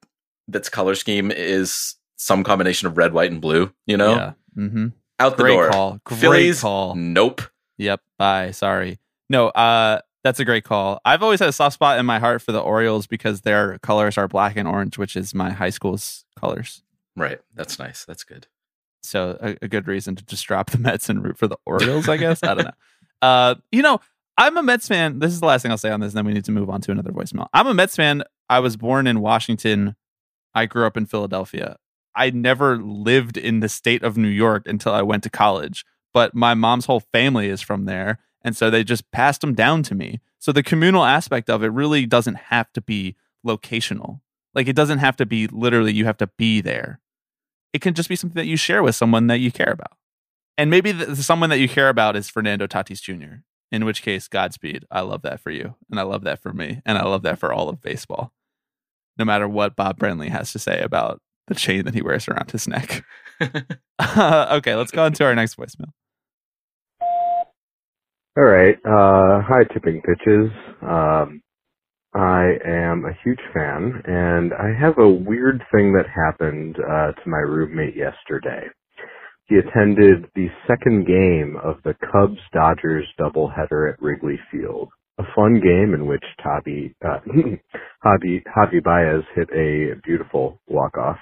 that's color scheme is some combination of red, white, and blue. You know, Yeah. Mm-hmm. out the Great door. call. Great Phillies, call. Nope. Yep. Bye. Sorry. No, uh, that's a great call. I've always had a soft spot in my heart for the Orioles because their colors are black and orange, which is my high school's colors. Right. That's nice. That's good. So a, a good reason to just drop the Mets and root for the (laughs) Orioles, I guess. I don't know. Uh, you know, I'm a Mets fan. This is the last thing I'll say on this, and then we need to move on to another voicemail. I'm a Mets fan. I was born in Washington. I grew up in Philadelphia. I never lived in the state of New York until I went to college, but my mom's whole family is from there. And so they just passed them down to me. So the communal aspect of it really doesn't have to be locational. Like it doesn't have to be literally, you have to be there. It can just be something that you share with someone that you care about. And maybe the, someone that you care about is Fernando Tatis Jr., in which case, Godspeed. I love that for you. And I love that for me. And I love that for all of baseball. No matter what Bob Brenly has to say about the chain that he wears around his neck. (laughs) (laughs) okay, let's go on to our next voicemail. All right. Uh, hi, Tipping Pitches. Um, I am a huge fan, and I have a weird thing that happened uh, to my roommate yesterday. He attended the second game of the Cubs Dodgers doubleheader at Wrigley Field. A fun game in which Tavi, uh, (laughs) Javi, Javi Baez hit a beautiful walk off.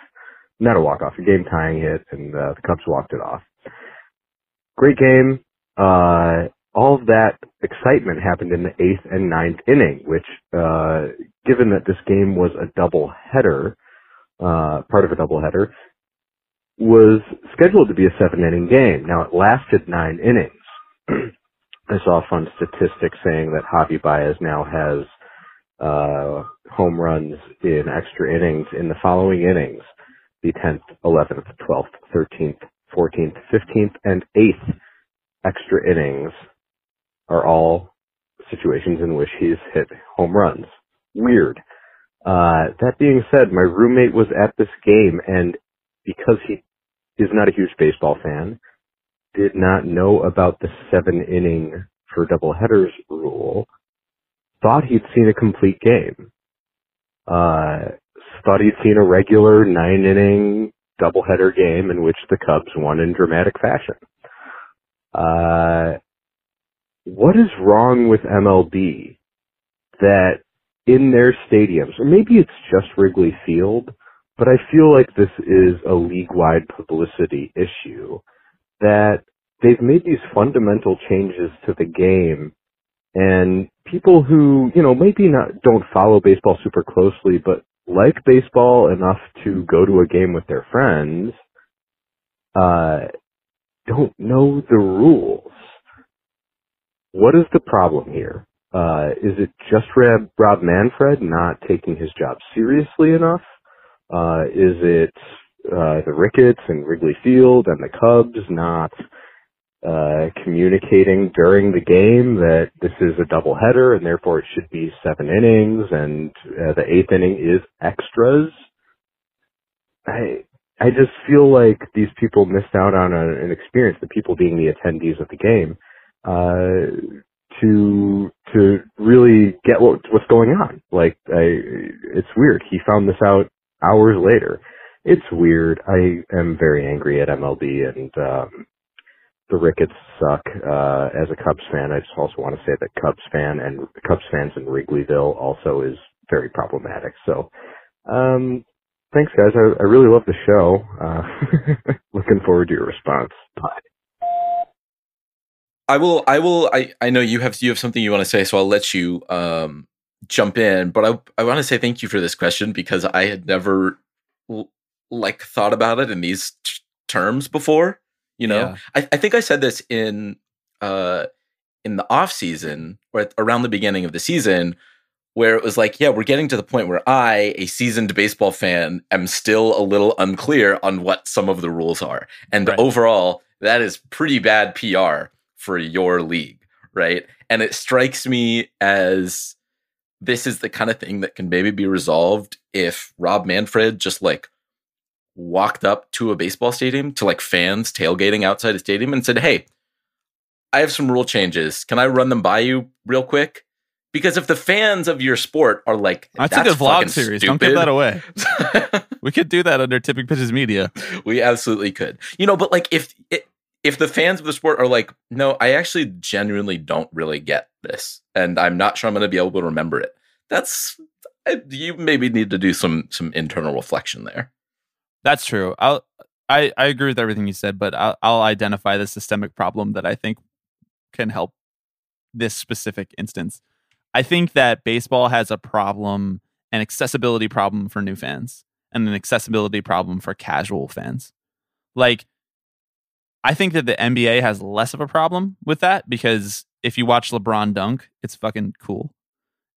Not a walk off, a game tying hit, and uh, the Cubs walked it off. Great game. Uh, all of that excitement happened in the eighth and ninth inning, which, uh, given that this game was a double header, uh, part of a double header, was scheduled to be a seven inning game. Now it lasted nine innings. (clears throat) I saw a fun statistic saying that Javi Baez now has, uh, home runs in extra innings in the following innings. The 10th, 11th, 12th, 13th, 14th, 15th, and 8th extra innings are all situations in which he's hit home runs. Weird. Uh, that being said, my roommate was at this game and because he is not a huge baseball fan, did not know about the seven inning for double headers rule, thought he'd seen a complete game. Uh, thought he'd seen a regular nine inning doubleheader game in which the Cubs won in dramatic fashion. Uh, what is wrong with MLB that in their stadiums, or maybe it's just Wrigley Field, but I feel like this is a league-wide publicity issue that they've made these fundamental changes to the game and people who, you know, maybe not don't follow baseball super closely but like baseball enough to go to a game with their friends uh don't know the rules. What is the problem here? Uh, is it just Rob, Rob Manfred not taking his job seriously enough? Uh, is it uh, the Ricketts and Wrigley Field and the Cubs not uh, communicating during the game that this is a doubleheader and therefore it should be seven innings and uh, the eighth inning is extras? I I just feel like these people missed out on a, an experience. The people being the attendees of the game. Uh, to to really get what what's going on. Like I, it's weird. He found this out hours later. It's weird. I am very angry at MLB and um, the Ricketts suck. Uh, as a Cubs fan, I just also want to say that Cubs fan and Cubs fans in Wrigleyville also is very problematic. So, um, thanks guys. I, I really love the show. Uh, (laughs) looking forward to your response. Bye. I will. I will. I, I know you have you have something you want to say, so I'll let you um jump in, but I I want to say thank you for this question because I had never like thought about it in these t- terms before. You know, Yeah. I, I think I said this in uh in the off season or at, around the beginning of the season where it was like, yeah, we're getting to the point where I, a seasoned baseball fan, am still a little unclear on what some of the rules are. And Right. overall, that is pretty bad PR for your league, right? And it strikes me as this is the kind of thing that can maybe be resolved if Rob Manfred just like walked up to a baseball stadium to like fans tailgating outside a stadium and said, Hey, I have some rule changes. Can I run them by you real quick? Because if the fans of your sport are like, That's, that's a good vlog series. Don't give that away. (laughs) we could do that under Tipping Pitches Media. we absolutely could. You know, but like if it, if the fans of the sport are like, no, I actually genuinely don't really get this, and I'm not sure I'm going to be able to remember it. That's you maybe need to do some some internal reflection there. That's true. I'll, I I agree with everything you said, but I'll, I'll identify the systemic problem that I think can help this specific instance. I think that baseball has a problem, an accessibility problem for new fans, and an accessibility problem for casual fans. Like, I think that the NBA has less of a problem with that because if you watch LeBron dunk, it's fucking cool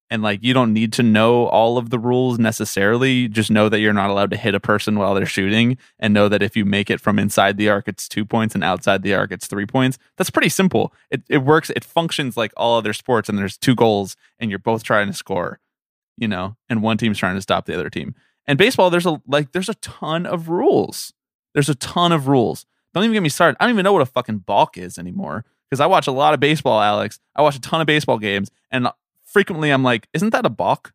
and like you don't need to know all of the rules necessarily. Just know that you're not allowed to hit a person while they're shooting and know that if you make it from inside the arc it's two points and outside the arc it's three points. That's pretty simple. It, it works it functions like all other sports and there's two goals and you're both trying to score you know and one team's trying to stop the other team. And baseball there's a like there's a ton of rules. There's a ton of rules. Don't even get me started. I don't even know what a fucking balk is anymore because i watch a lot of baseball alex. I watch a ton of baseball games and frequently I'm like, isn't that a balk?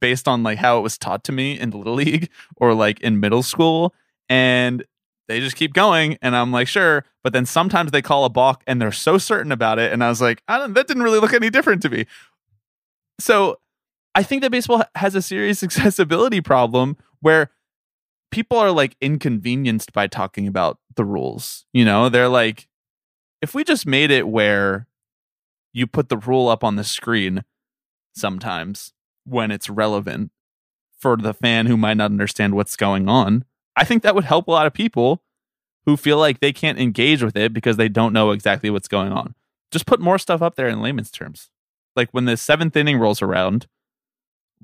Based on like how it was taught to me in the Little League (laughs) or like in middle school. And they just keep going. And I'm like, sure. But then sometimes they call a balk and they're so certain about it. And I was like, I don't, that didn't really look any different to me. So I think that baseball has a serious (laughs) accessibility problem where people are like inconvenienced by talking about the rules. You know, they're like, if we just made it where you put the rule up on the screen sometimes when it's relevant for the fan who might not understand what's going on. I think that would help a lot of people who feel like they can't engage with it because they don't know exactly what's going on. Just put more stuff up there in layman's terms. Like when the seventh inning rolls around,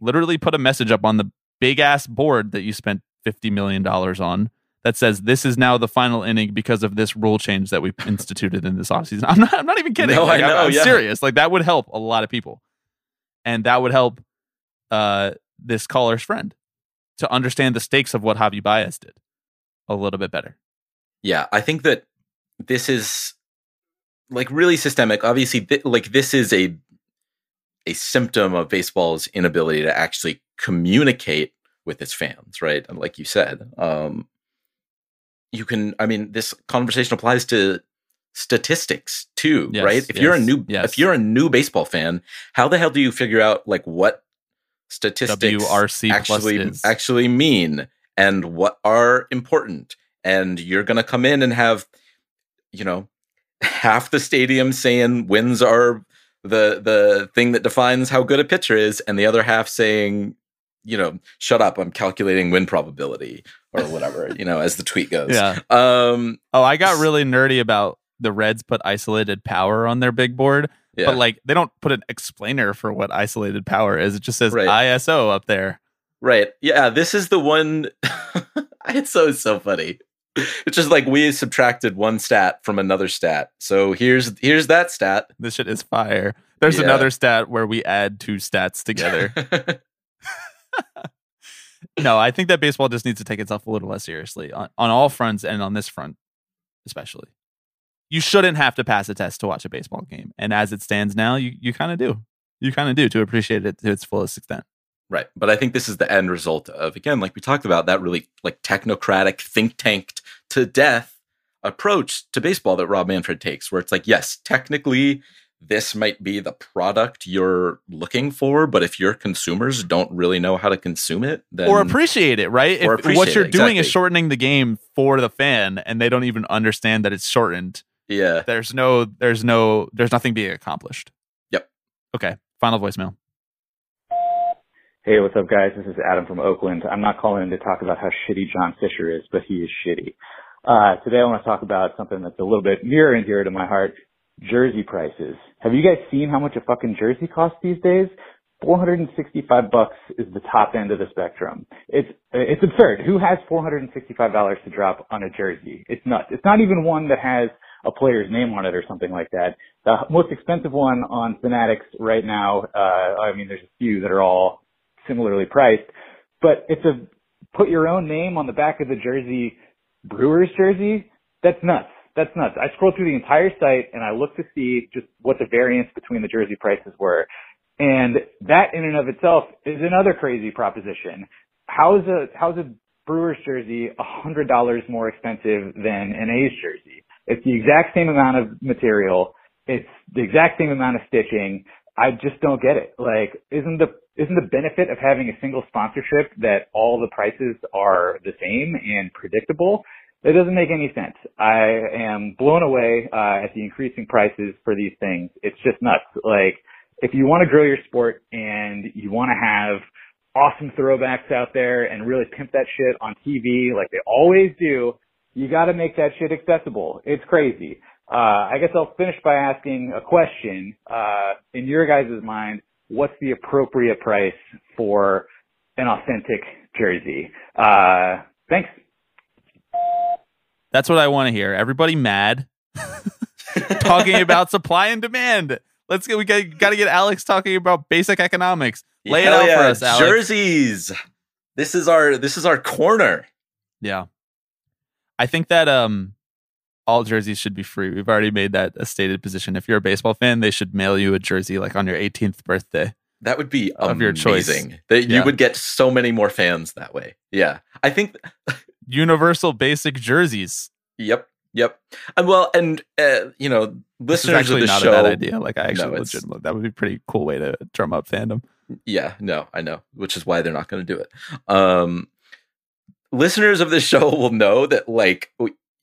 literally put a message up on the big ass board that you spent $50 million on that says this is now the final inning because of this rule change that we (laughs) instituted in this offseason. I'm not I'm not even kidding. No, like, I I'm- I'm yeah. serious. Like that would help a lot of people. And that would help uh this caller's friend to understand the stakes of what Javi Baez did a little bit better. Yeah, I think that this is like really systemic. Obviously, th- like this is a a symptom of baseball's inability to actually communicate with its fans, right? And like you said, um, you can. I mean, this conversation applies to statistics too, Yes, right? If you're a new yes. if you're a new baseball fan, how the hell do you figure out like what statistics WRC actually actually mean and what are important? And you're gonna come in and have, you know, half the stadium saying wins are the the thing that defines how good a pitcher is, and the other half saying, you know, shut up, I'm calculating win probability or whatever, you know, as the tweet goes. (laughs) Yeah. Um Oh, I got really nerdy about the Reds put isolated power on their big board, Yeah. but like they don't put an explainer for what isolated power is. It just says Right. ISO up there. Right. Yeah, this is the one (laughs) it's so so funny. It's just like we subtracted one stat from another stat. So here's here's that stat. This shit is fire. There's Yeah. another stat where we add two stats together. (laughs) (laughs) no, I think that baseball just needs to take itself a little less seriously on, on all fronts and on this front, especially. You shouldn't have to pass a test to watch a baseball game. And as it stands now, you, you kind of do. You kind of do to appreciate it to its fullest extent. Right. But I think this is the end result of, again, like we talked about, that really like technocratic, think tanked to death approach to baseball that Rob Manfred takes, where it's like, yes, technically this might be the product you're looking for, but if your consumers don't really know how to consume it, then or appreciate it, right? Or if appreciate what you're it, doing is shortening the game for the fan and they don't even understand that it's shortened, yeah. there's no there's no there's nothing being accomplished. Yep. Okay. Final voicemail. Hey, what's up, guys? This is Adam from Oakland. I'm not calling in to talk about how shitty John Fisher is, but he is shitty. Uh, today I want to talk about something that's a little bit near and dear to my heart, jersey prices. Have you guys seen how much a fucking jersey costs these days? 465 bucks is the top end of the spectrum. It's, it's absurd. Who has $465 to drop on a jersey? It's nuts. It's not even one that has a player's name on it or something like that. The most expensive one on Fanatics right now, uh, I mean, there's a few that are all similarly priced, but it's a put your own name on the back of the jersey, Brewers jersey. That's nuts. That's nuts. I scrolled through the entire site and I looked to see just what the variance between the jersey prices were. And that in and of itself is another crazy proposition. How is a, how's a Brewers jersey a hundred dollars more expensive than an A's jersey? It's the exact same amount of material. It's the exact same amount of stitching. I just don't get it. Like, isn't the isn't the benefit of having a single sponsorship that all the prices are the same and predictable? It doesn't make any sense. I am blown away uh, at the increasing prices for these things. It's just nuts. Like, if you want to grow your sport and you want to have awesome throwbacks out there and really pimp that shit on TV like they always do, you got to make that shit accessible. It's crazy. Uh, I guess I'll finish by asking a question. Uh, in your guys' mind, what's the appropriate price for an authentic jersey? Uh, thanks. That's what I want to hear. Everybody mad (laughs) talking about supply and demand. Let's get we got, got to get Alex talking about basic economics. Lay Hell it out yeah, for us, Alex. Jerseys. This is our this is our corner. Yeah. I think that um all jerseys should be free. We've already made that a stated position. If you're a baseball fan, they should mail you a jersey like on your 18th birthday. That would be Of amazing. your choice. That Yeah. you would get so many more fans that way. Yeah, I think. (laughs) Universal basic jerseys. Yep, yep. And well, and uh, you know, listeners of the not show. a bad idea. Like I actually No, That would be a pretty cool way to drum up fandom. Yeah, no, I know, which is why they're not going to do it. Um, listeners of this show (laughs) will know that, like,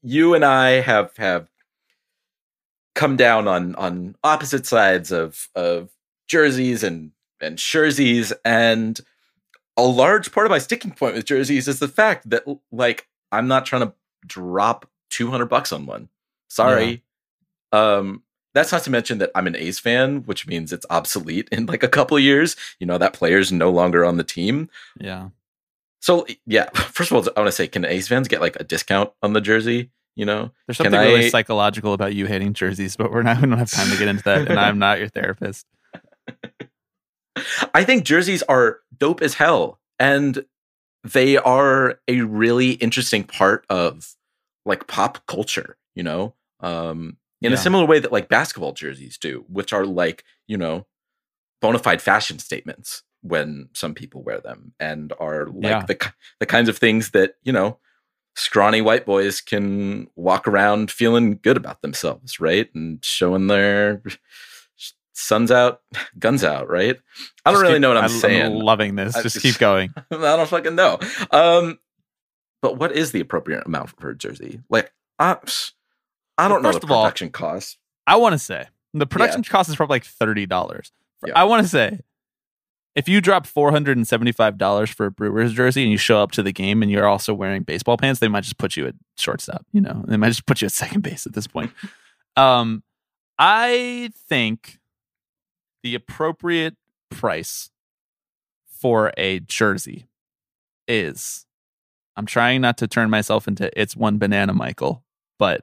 you and I have have come down on on opposite sides of of jerseys and and jerseys, and a large part of my sticking point with jerseys is the fact that, like, I'm not trying to drop two hundred bucks on one. Sorry. Um, that's not to mention that I'm an A's fan, which means it's obsolete in like a couple of years. You know, that player's no longer on the team. Yeah. So yeah, (laughs) first of all, I want to say, can A's fans get like a discount on the jersey? You know, There's something really psychological about you hating jerseys, but we're not we don't have time to get into that. And I'm not your therapist. (laughs) (laughs) I think jerseys are dope as hell, and they are a really interesting part of like pop culture. You know, um, in a similar way that like basketball jerseys do, which are like you know bona fide fashion statements when some people wear them, and are like Yeah. the the kinds of things that you know scrawny white boys can walk around feeling good about themselves, right, and showing their suns out, guns out, right? I don't Just really keep- know what I'm, I'm saying. loving this. I Just keep going. (laughs) I don't fucking know. Um, but what is the appropriate amount for a jersey? Like, I, I don't know the of all- production cost. I want to say the production cost is probably like thirty dollars. I want to say if you drop four hundred and seventy five dollars for a Brewers jersey and you show up to the game and you're also wearing baseball pants, they might just put you at shortstop. You know, they might just put you at second base at this point. (laughs) um, I think the appropriate price for a jersey is I'm trying not to turn myself into it's one banana Michael, but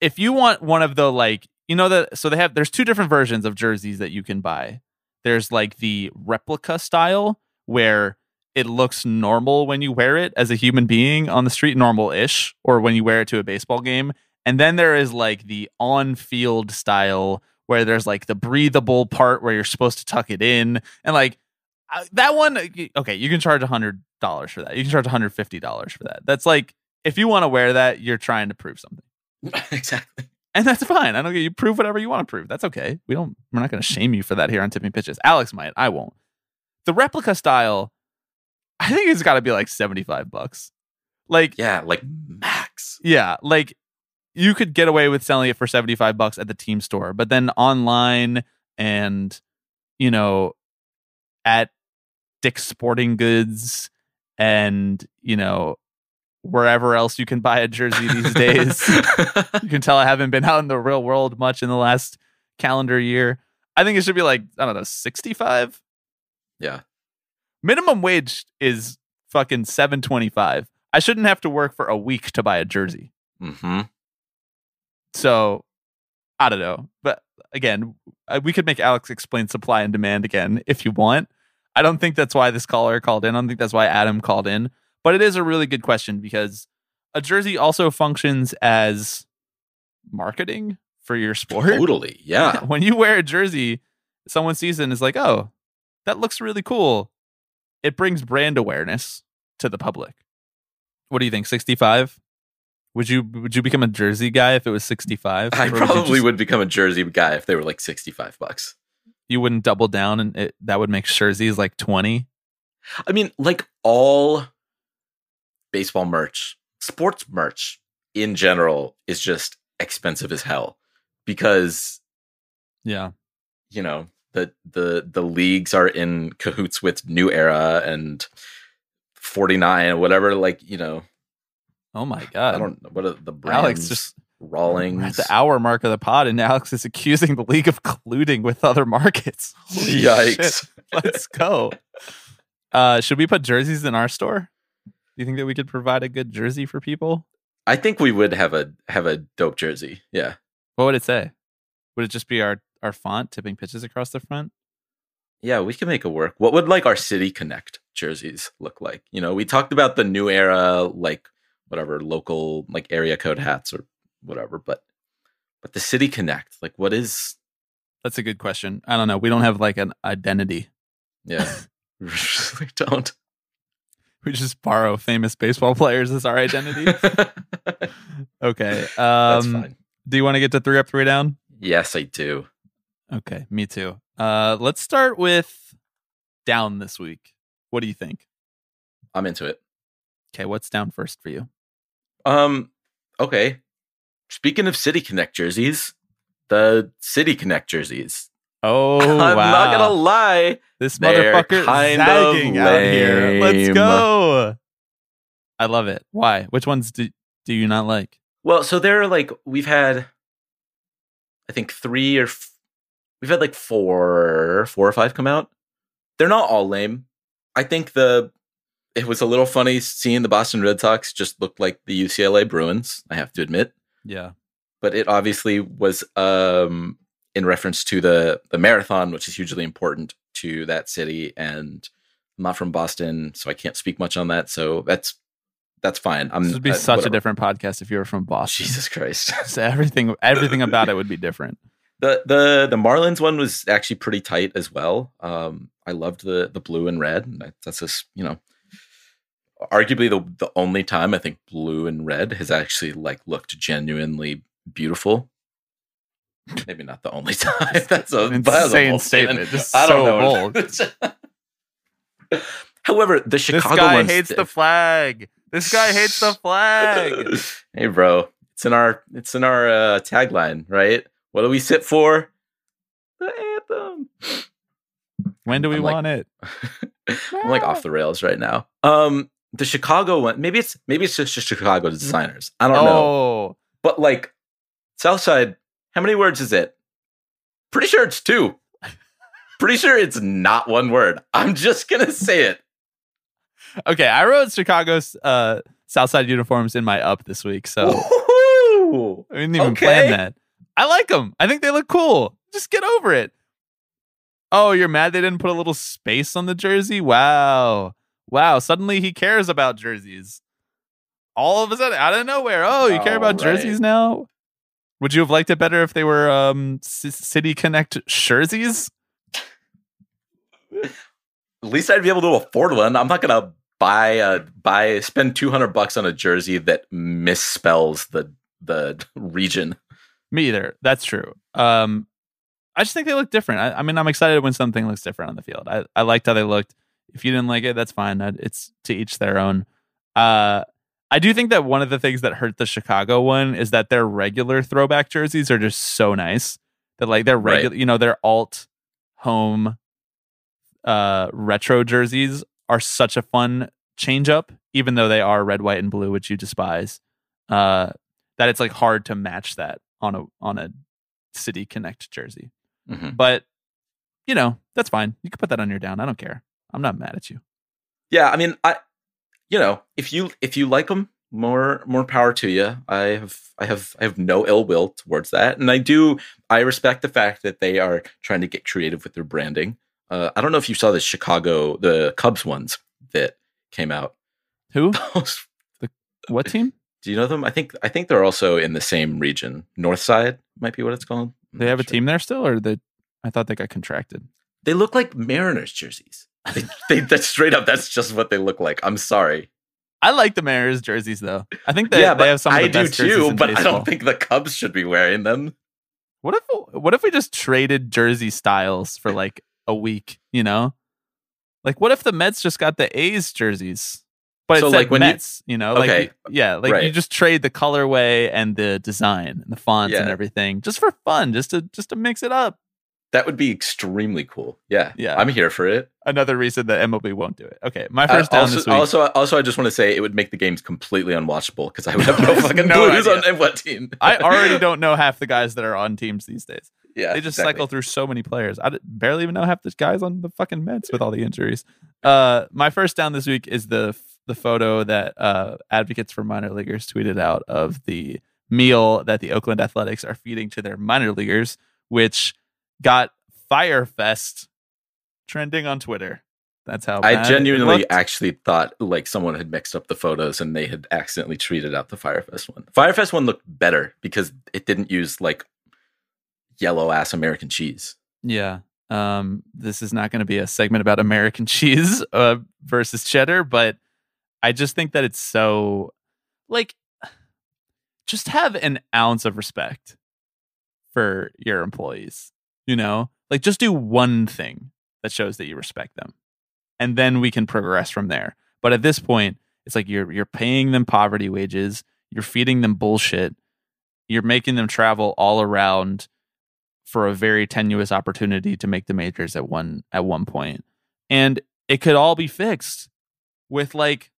if you want one of the like you know that so they have there's two different versions of jerseys that you can buy. There's like the replica style where it looks normal when you wear it as a human being on the street, normal-ish, or when you wear it to a baseball game. And then there is like the on-field style where there's like the breathable part where you're supposed to tuck it in, and like uh, that one. Okay, you can charge a hundred dollars for that. You can charge 150 dollars for that. That's like if you want to wear that, you're trying to prove something. (laughs) exactly. And that's fine. I don't get you prove whatever you want to prove. That's okay. We don't we're not gonna shame you for that here on Tipping Pitches. Alex might, I won't. The replica style, I think it's gotta be like 75 bucks. Like Yeah, like max. yeah, like you could get away with selling it for 75 bucks at the team store, but then online and you know at Dick's Sporting Goods and you know wherever else you can buy a jersey these days. (laughs) you can tell I haven't been out in the real world much in the last calendar year. I think it should be like I don't know, sixty five. Yeah. Minimum wage is fucking seven twenty five. I shouldn't have to work for a week to buy a jersey. Mm-hmm. So I don't know, but again, uh, we could make Alex explain supply and demand again if you want. I don't think that's why this caller called in. I don't think that's why Adam called in. But it is a really good question because a jersey also functions as marketing for your sport. Totally. Yeah. (laughs) when you wear a jersey, someone sees it and is like, oh, that looks really cool. It brings brand awareness to the public. What do you think? 65? Would you would you become a jersey guy if it was 65? I Or would probably just- would become a jersey guy if they were like 65 bucks. you wouldn't double down and it, that would make jerseys like 20. I mean, like all baseball merch, sports merch in general is just expensive as hell because Yeah. you know the the the leagues are in cahoots with New Era and 49 or whatever like you know Oh my god. I don't know what are the brands Alex just Rawlings at the hour mark of the pod, and Alex is accusing the league of colluding with other markets. (laughs) Holy Yikes. shit. Let's go. Uh, should we put jerseys in our store? Do you think that we could provide a good jersey for people? I think we would have a have a dope jersey yeah What would it say? Would it just be our our font tipping pitches across the front? Yeah, we can make it work. What would like our City Connect jerseys look like? You know, we talked about the new era, like whatever local like area code hats or whatever, but but the City Connect, like what is? That's a good question. I don't know. We don't have like an identity. Yeah, (laughs) (laughs) we really don't. (laughs) We just borrow famous baseball (laughs) players as our identity. (laughs) okay. Um, fine. Do you want to get to three up, three down? Yes, I do. Okay, me too. Uh, let's start with down this week. What do you think? I'm into it. Okay, what's down first for you? Um, okay. Speaking of City Connect jerseys, the City Connect jerseys. Oh, I'm wow. not gonna lie. This they're motherfucker kind zagging out here. Let's go. I love it. Why? Which ones do do you not like? Well, so there are like we've had, I think three or f- we've had like four, four or five come out. They're not all lame. I think the it was a little funny seeing the Boston Red Sox just look like the UCLA Bruins. I have to admit, Yeah. but it obviously was um in reference to the the marathon, which is hugely important to that city. And I'm not from Boston, so I can't speak much on that. So that's that's fine. I'm This would be uh, such a different podcast if you were from Boston. Jesus Christ. (laughs) So everything everything about it would be different. The the the Marlins one was actually pretty tight as well. Um, I loved the the blue and red. That's just you know, arguably the the only time I think blue and red has actually like looked genuinely beautiful. Maybe not the only (laughs) time. That's a, An insane bold statement. Just I don't so know. (laughs) However, the Chicago this guy hates di- the flag. This guy hates the (laughs) flag. hey, bro, it's in our it's in our uh, tagline, right? What do we sit for? The anthem. When do we I'm like- want it? I'm like off the rails right now. Um, the Chicago one, maybe it's maybe it's just Chicago designers. I don't know, Oh, but like Southside, how many words is it? Pretty sure it's two. Pretty sure it's not one word. I'm just gonna say it. okay. I wrote Chicago's uh, Southside uniforms in my up this week, so Woohoo! I didn't even Okay. plan that. I like them. I think they look cool. Just get over it. Oh, you're mad they didn't put a little space on the jersey? Wow. Wow. Suddenly he cares about jerseys. All of a sudden, out of nowhere. Oh, you care about right. jerseys now? Would you have liked it better if they were um C- City Connect jerseys? At least I'd be able to afford one. I'm not gonna buy a buy spend 200 bucks on a jersey that misspells the the (laughs) region. Me either. That's true. Um, I just think they look different. I, I mean, I'm excited when something looks different on the field. I, I liked how they looked. If you didn't like it, that's fine. That- It's to each their own. Uh, I do think that one of the things that hurt the Chicago one is that their regular throwback jerseys are just so nice that like Right. regular, you know, they're alt home uh, retro jerseys are such a fun change up, even though they are red, white, and blue, which you despise. Uh, that it's like hard to match that on a on a City Connect jersey. Mhm. But you know that's fine. You can put that on your down. I don't care. I'm not mad at you. Yeah, I mean, I, you know, if you if you like them, more more power to you. I have I have I have no ill will towards that, and I do I respect the fact that they are trying to get creative with their branding. Uh, I don't know if you saw the Chicago the Cubs ones that came out. Who? (laughs) what team? Do you know them? I think I think they're also in the same region. North Side might be what it's called. They have a team there still, or they? I thought they got contracted. They look like Mariners jerseys. (laughs) They, they that's straight up. That's just what they look like. I'm sorry. I like the Mariners jerseys though. I think they, yeah, they have some of the I do too. But I don't think the Cubs should be wearing them. What if what if we just traded jersey styles for like a week? You know, like what if the Mets just got the A's jerseys, but So, it's like, when Mets? You, know, like Okay, you- yeah, like you just trade the colorway and the design and the fonts and everything just for fun, just to just to mix it up. That would be extremely cool. Yeah, Yeah. I'm here for it. Another reason that MLB won't do it. Okay, my Uh, first down also, this week. also, also, I just want to say it would make the games completely unwatchable because I would have no (laughs) fucking No clues idea. on what team. I already (laughs) don't know half the guys that are on teams these days. Yeah, they just exactly. cycle through so many players. I barely even know half the guys on the fucking Mets with all the injuries. Uh, my first down this week is the the photo that uh, advocates for minor leaguers tweeted out of the meal that the Oakland Athletics are feeding to their minor leaguers, which got Fyre Fest trending on Twitter. That's how I genuinely actually thought like someone had mixed up the photos and they had accidentally tweeted out the Fyre Fest one. Fyre Fest one looked better because it didn't use like yellow ass American cheese. Yeah. Um, this is not going to be a segment about American (laughs) cheese uh, versus cheddar, but I just think that it's so like just have an ounce of respect for your employees, you know? Like just do one thing that shows that you respect them. And then we can progress from there. But at this point, it's like you're you're paying them poverty wages, you're feeding them bullshit, you're making them travel all around for a very tenuous opportunity to make the majors at one at one point. And it could all be fixed with like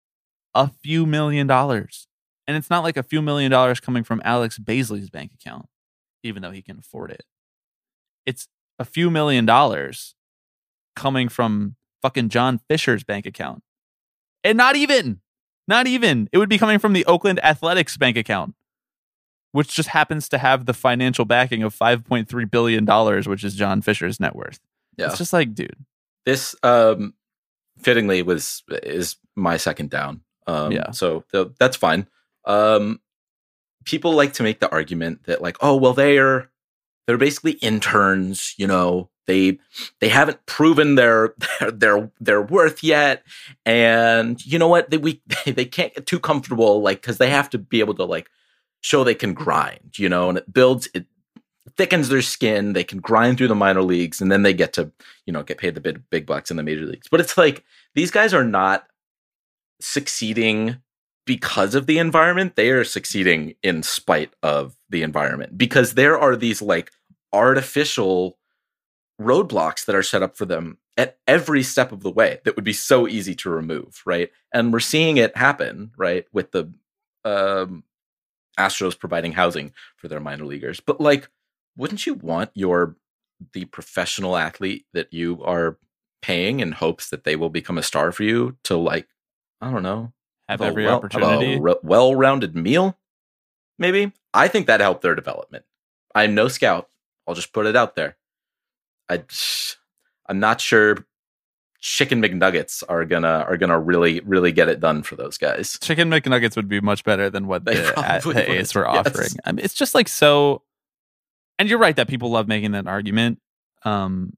a few million dollars. And it's not like a few million dollars coming from Alex Baisley's bank account, even though he can afford it. It's a few million dollars coming from fucking John Fisher's bank account. And not even, not even. It would be coming from the Oakland Athletics bank account which just happens to have the financial backing of $5.3 billion, which is John Fisher's net worth. Yeah. It's just like, dude. This um fittingly was is my second down. Um Yeah. so th- that's fine. Um people like to make the argument that like, oh well they're they're basically interns, you know, they they haven't proven their (laughs) their their, worth yet and you know what they we (laughs) they can't get too comfortable like cuz they have to be able to like show they can grind, you know, and it builds it thickens their skin. They can grind through the minor leagues, and then they get to you know get paid the big big bucks in the major leagues. But it's like these guys are not succeeding because of the environment. They are succeeding in spite of the environment because there are these like artificial roadblocks that are set up for them at every step of the way that would be so easy to remove, right? And we're seeing it happen, right, with the um, Astros providing housing for their minor leaguers. But like, wouldn't you want your the professional athlete that you are paying in hopes that they will become a star for you to like, I don't know, Have every well- opportunity. a re- well-rounded meal? Maybe I think that helped their development. I'm no scout. I'll just put it out there. I, (sighs) I'm not sure chicken McNuggets are gonna are gonna really really get it done for those guys. Chicken McNuggets would be much better than what They the, probably the A's were yes. offering. I mean, it's just like so. And you're right that people love making that argument. Um,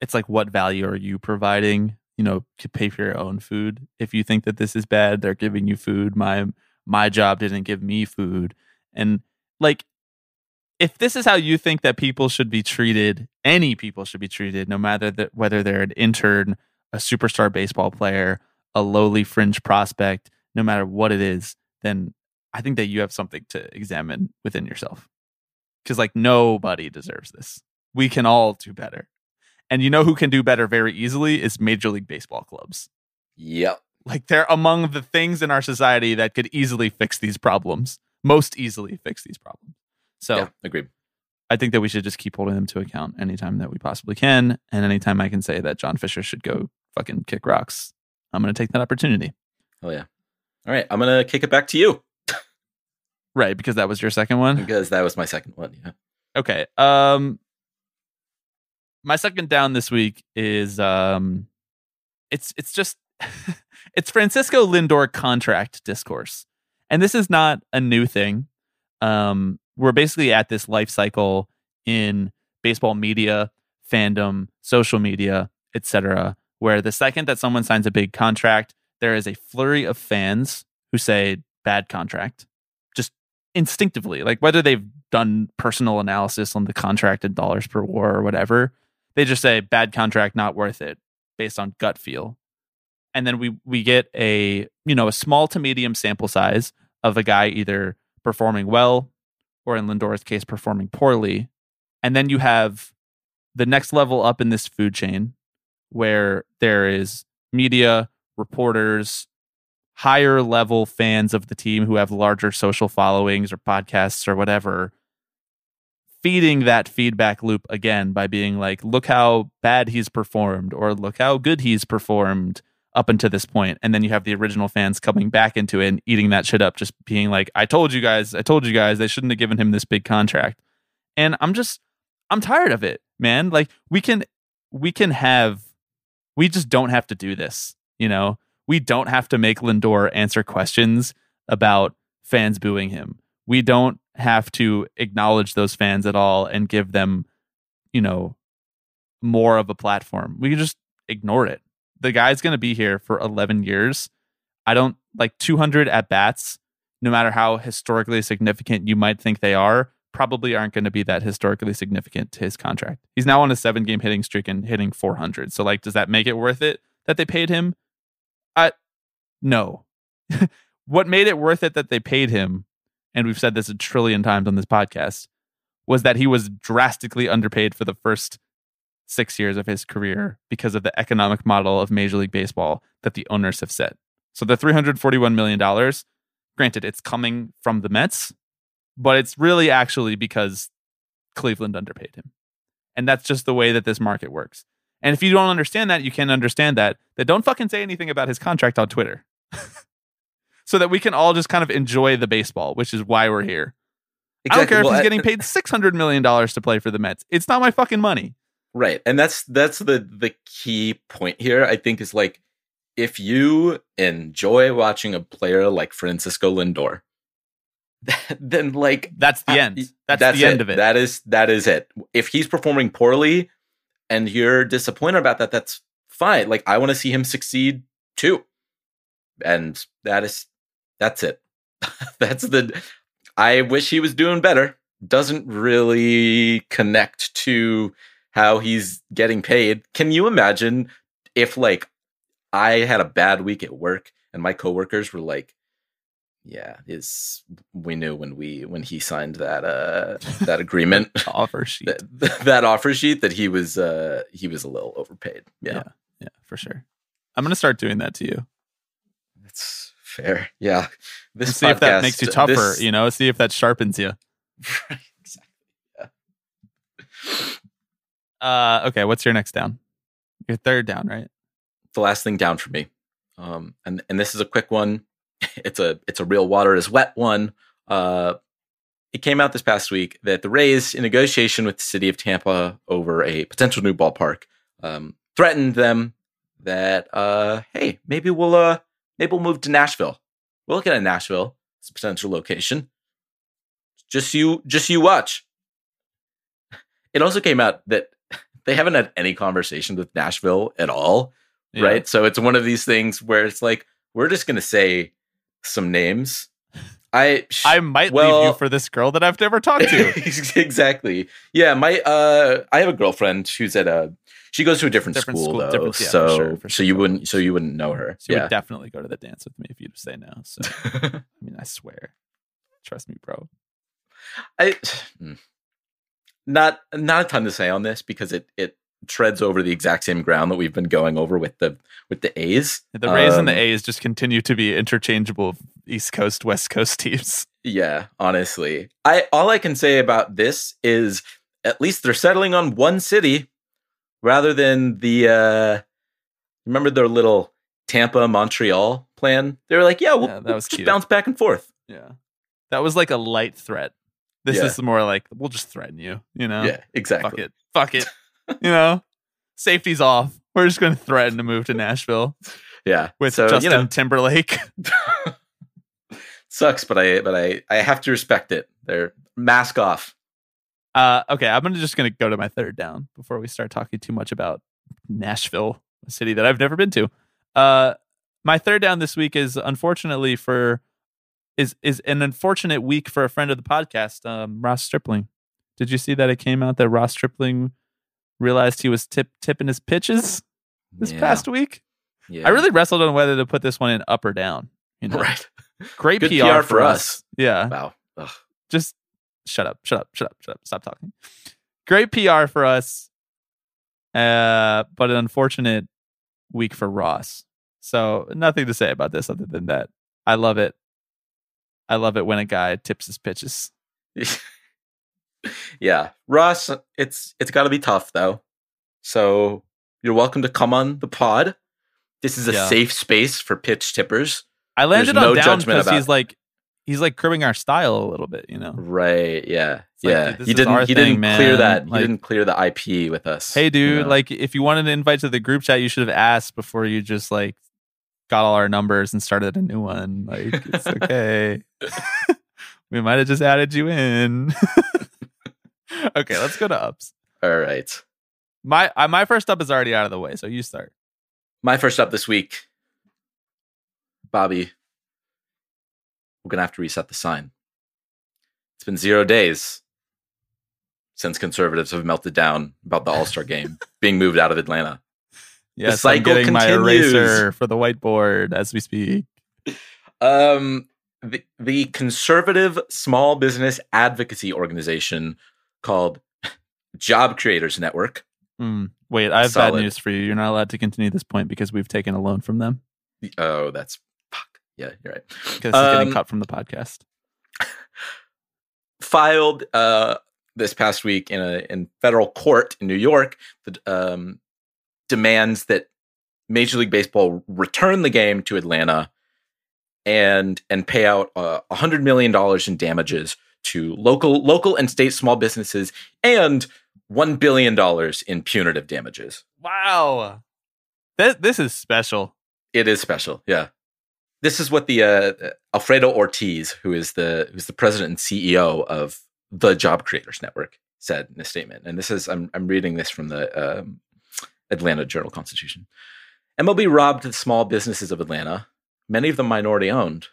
it's like, what value are you providing? You know, pay for your own food. If you think that this is bad, they're giving you food. My my job didn't give me food, and like, if this is how you think that people should be treated, any people should be treated, no matter that whether they're an intern, a superstar baseball player, a lowly fringe prospect, no matter what it is, then I think that you have something to examine within yourself. Because like nobody deserves this. We can all do better. And you know who can do better very easily is Major League Baseball clubs. Yep. Like they're among the things in our society that could easily fix these problems, most easily fix these problems. So yeah, agreed. I think that we should just keep holding them to account anytime that we possibly can. And anytime I can say that John Fisher should go fucking kick rocks, I'm going to take that opportunity. Oh, yeah. All right. I'm going to kick it back to you. right. Because that was your second one? Because that was my second one. Yeah. Okay. Um, my second down this week is um, it's it's just (laughs) it's Francisco Lindor contract discourse, and this is not a new thing. Um, we're basically at this life cycle in baseball media, fandom, social media, etc., where the second that someone signs a big contract, there is a flurry of fans who say bad contract, just instinctively, like whether they've done personal analysis on the contract and dollars per war or whatever, they just say bad contract, not worth it, based on gut feel. And then we we get a you know a small to medium sample size of a guy either performing well or in Lindor's case performing poorly, and then you have the next level up in this food chain where there is media reporters higher level fans of the team who have larger social followings or podcasts or whatever feeding that feedback loop again by being like, look how bad he's performed or look how good he's performed up until this point. And then you have the original fans coming back into it and eating that shit up, just being like, I told you guys, I told you guys they shouldn't have given him this big contract. And I'm just, I'm tired of it, man. Like we can, we can have, we just don't have to do this, you know? We don't have to make Lindor answer questions about fans booing him. We don't have to acknowledge those fans at all and give them, you know, more of a platform. We just ignore it. The guy's going to be here for 11 years. I don't like 200 at bats, no matter how historically significant you might think they are, probably aren't going to be that historically significant to his contract. He's now on a seven game hitting streak and hitting 400. So, like, does that make it worth it that they paid him? I, no. (laughs) what made it worth it that they paid him and we've said this a trillion times on this podcast, was that he was drastically underpaid for the first six years of his career because of the economic model of Major League Baseball that the owners have set. So the $341 million, granted, it's coming from the Mets, but it's really actually because Cleveland underpaid him. And that's just the way that this market works. And if you don't understand that, you can't understand that. Then don't fucking say anything about his contract on Twitter. (laughs) so that we can all just kind of enjoy the baseball, which is why we're here. Exactly. I don't care well, if he's getting paid six hundred million dollars to play for the Mets. It's not my fucking money. Right, and that's that's the the key point here. I think is like if you enjoy watching a player like Francisco Lindor, (laughs) then like that's the end. That's, that's the it. end of it. That is that is it. If he's performing poorly and you're disappointed about that, that's fine. Like I want to see him succeed too, and that is that's it. (laughs) That's the. I wish he was doing better. Doesn't really connect to how he's getting paid. Can you imagine if like I had a bad week at work and my coworkers were like, "Yeah, is we knew when we when he signed that uh that (laughs) agreement offer (laughs) sheet that, that, offer sheet that he was uh he was a little overpaid." Yeah, yeah, yeah for sure. I'm gonna start doing that to you. Fair. Yeah. This see podcast, if that makes you tougher, this... you know, see if that sharpens you. (laughs) exactly. Yeah. Uh okay, what's your next down? Your third down, right? The last thing down for me. Um and and this is a quick one. (laughs) It's a it's a real water is wet one. Uh it came out this past week that the Rays, in negotiation with the city of Tampa over a potential new ballpark, um, threatened them that uh, hey, maybe we'll uh, Maybe we'll move to Nashville. We're looking at Nashville. It's a potential location. Just you, just you watch. It also came out that (laughs) they haven't had any conversation with Nashville at all, yeah. right? So it's one of these things where it's like we're just going to say some names. I sh- I might well, leave you for this girl that I've never talked to. (laughs) exactly. Yeah, my uh I have a girlfriend who's at a she goes to a different, different school, school, though, different, yeah, so for sure, for so sure. you wouldn't so you wouldn't know her. She yeah. would definitely go to the dance with me if you'd say no. So (laughs) I mean, I swear, trust me, bro. I hmm. not not a ton to say on this because it it treads over the exact same ground that we've been going over with the with the A's. The Rays and the Um, A's just continue to be interchangeable East Coast, West Coast (laughs) teams. Yeah, honestly. I all I can say about this is at least they're settling on one city rather than the uh remember their little Tampa Montreal plan? They were like, yeah, we'll, Yeah, that we'll was just cute. bounce back and forth. Yeah. That was like a light threat. This Yeah. is more like we'll just threaten you, you know? Yeah, exactly. Fuck it. Fuck it. (laughs) you know? Safety's off. We're just gonna threaten to move to Nashville (laughs) Yeah. with so, Justin you know, Timberlake. (laughs) sucks, but I but I I have to respect it. They're mask off. Uh, okay, I'm gonna just gonna go to my third down before we start talking too much about Nashville, a city that I've never been to. Uh, my third down this week is unfortunately for is is an unfortunate week for a friend of the podcast, um, Ross Stripling. Did you see that it came out that Ross Stripling realized he was tip tipping his pitches this Yeah. past week? Yeah. I really wrestled on whether to put this one in up or down. You know, (laughs) Right. great Good PR, for us. Yeah, Wow. Ugh. just shut up, shut up, shut up, shut up, stop talking. Great PR for us, uh, but an unfortunate week for Ross. So nothing to say about this other than that I love it. I love it when a guy tips his pitches. (laughs) yeah. Ross, it's it's gotta be tough though. So you're welcome to come on the pod. This is a Yeah. safe space for pitch tippers. I landed There's on no down because he's like he's like cribbing our style a little bit, you know. Right. Yeah. yeah. dude, he didn't. He thing, didn't clear that. Like- he didn't clear the IP with us. Hey, you dude, know? like if you wanted to invite to the group chat, you should have asked before you just like got all our numbers and started a new one. Like it's okay. (laughs) we might have just added you in. (laughs) okay, let's go to ups. All right. My uh, my first up is already out of the way, so you start. My first up this week, Bobby. We're gonna have to reset the sign. It's been zero days since conservatives have melted down about the All Star (laughs) game being moved out of Atlanta. Yes, cycle I'm getting my eraser for the whiteboard as we speak. Um, the, the conservative small business advocacy organization called Job Creators Network. Mm, wait, I have Solid. bad news for you. You're not allowed to continue this point because we've taken a loan from them Oh, that's. Yeah, you're right. because it's getting Um, cut from the podcast. (laughs) filed uh, this past week in a in federal court in New York that um, demands that Major League Baseball return the game to Atlanta and and pay out uh, a hundred million dollars in damages to local local and state small businesses and one billion dollars in punitive damages. Wow, this this is special. It is special, yeah. This is what the uh, Alfredo Ortiz, who is the who's the president and CEO of the Job Creators Network, said in a statement. And this is I'm I'm reading this from the um, Atlanta Journal Constitution. MLB robbed the small businesses of Atlanta, many of them minority owned,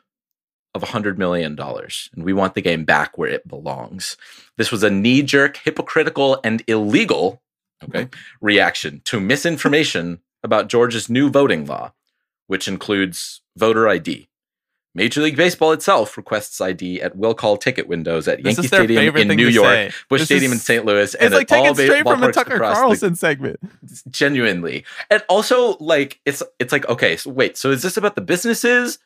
of $100 million. And we want the game back where it belongs. This was a knee jerk, hypocritical, and illegal okay, reaction to misinformation about Georgia's new voting law, which includes voter ID. Major League Baseball itself requests ID at will call ticket windows at Yankee Stadium in New York. Busch This Stadium in St. Louis, It's and like at all taken ba- straight from a Tucker across the- Carlson segment. genuinely and also like it's it's like okay so wait so is this about the businesses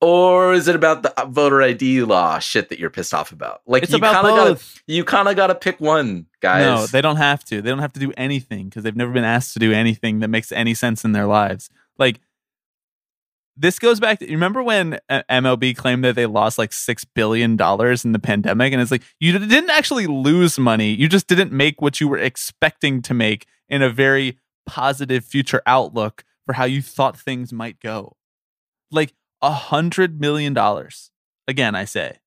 or is it about the uh, voter id law shit that you're pissed off about like It's you about kind of gotta both. you kind of gotta pick one guys No, they don't have to. They don't have to do anything because they've never been asked to do anything that makes any sense in their lives. Like this goes back to you remember when uh, MLB claimed that they lost like six billion dollars in the pandemic, and it's like you didn't actually lose money. You just didn't make what you were expecting to make in a very positive future outlook for how you thought things might go. Like a hundred million dollars. Again, I say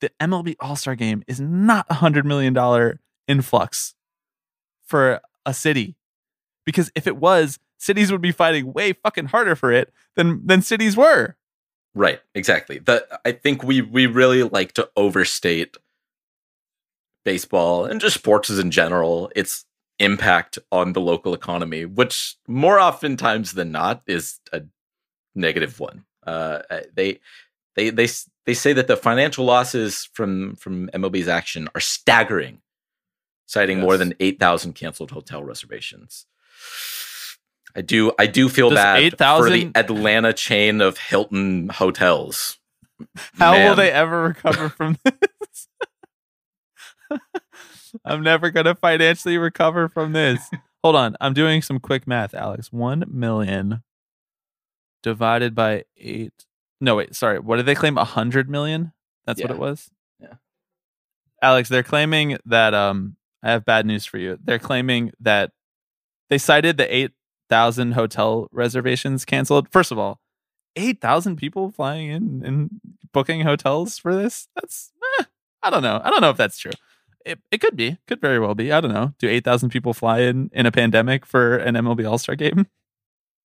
the MLB All Star Game is not a hundred million dollar influx for a city, because if it was, cities would be fighting way fucking harder for it than than cities were. right exactly the i think we we really like to overstate baseball and just sports in general its impact on the local economy which more oftentimes than not is a negative one uh they they they they say that the financial losses from from MLB's action are staggering citing more than 8,000 canceled hotel reservations. I do I do feel Does bad for 8,000 the Atlanta chain of Hilton hotels. How will they ever recover from (laughs) this? (laughs) I'm never going to financially recover from this. Hold on. I'm doing some quick math, Alex. 1 million divided by 8. No, wait. Sorry. What did they claim? 100 million? That's what it was? Yeah. Alex, they're claiming that um I have bad news for you. They're claiming that they cited the 8,000 hotel reservations canceled. First of all, 8,000 people flying in and booking hotels for this? That's eh, I don't know. I don't know if that's true. It, it could be. Could very well be. I don't know. Do 8,000 people fly in in a pandemic for an MLB All-Star game?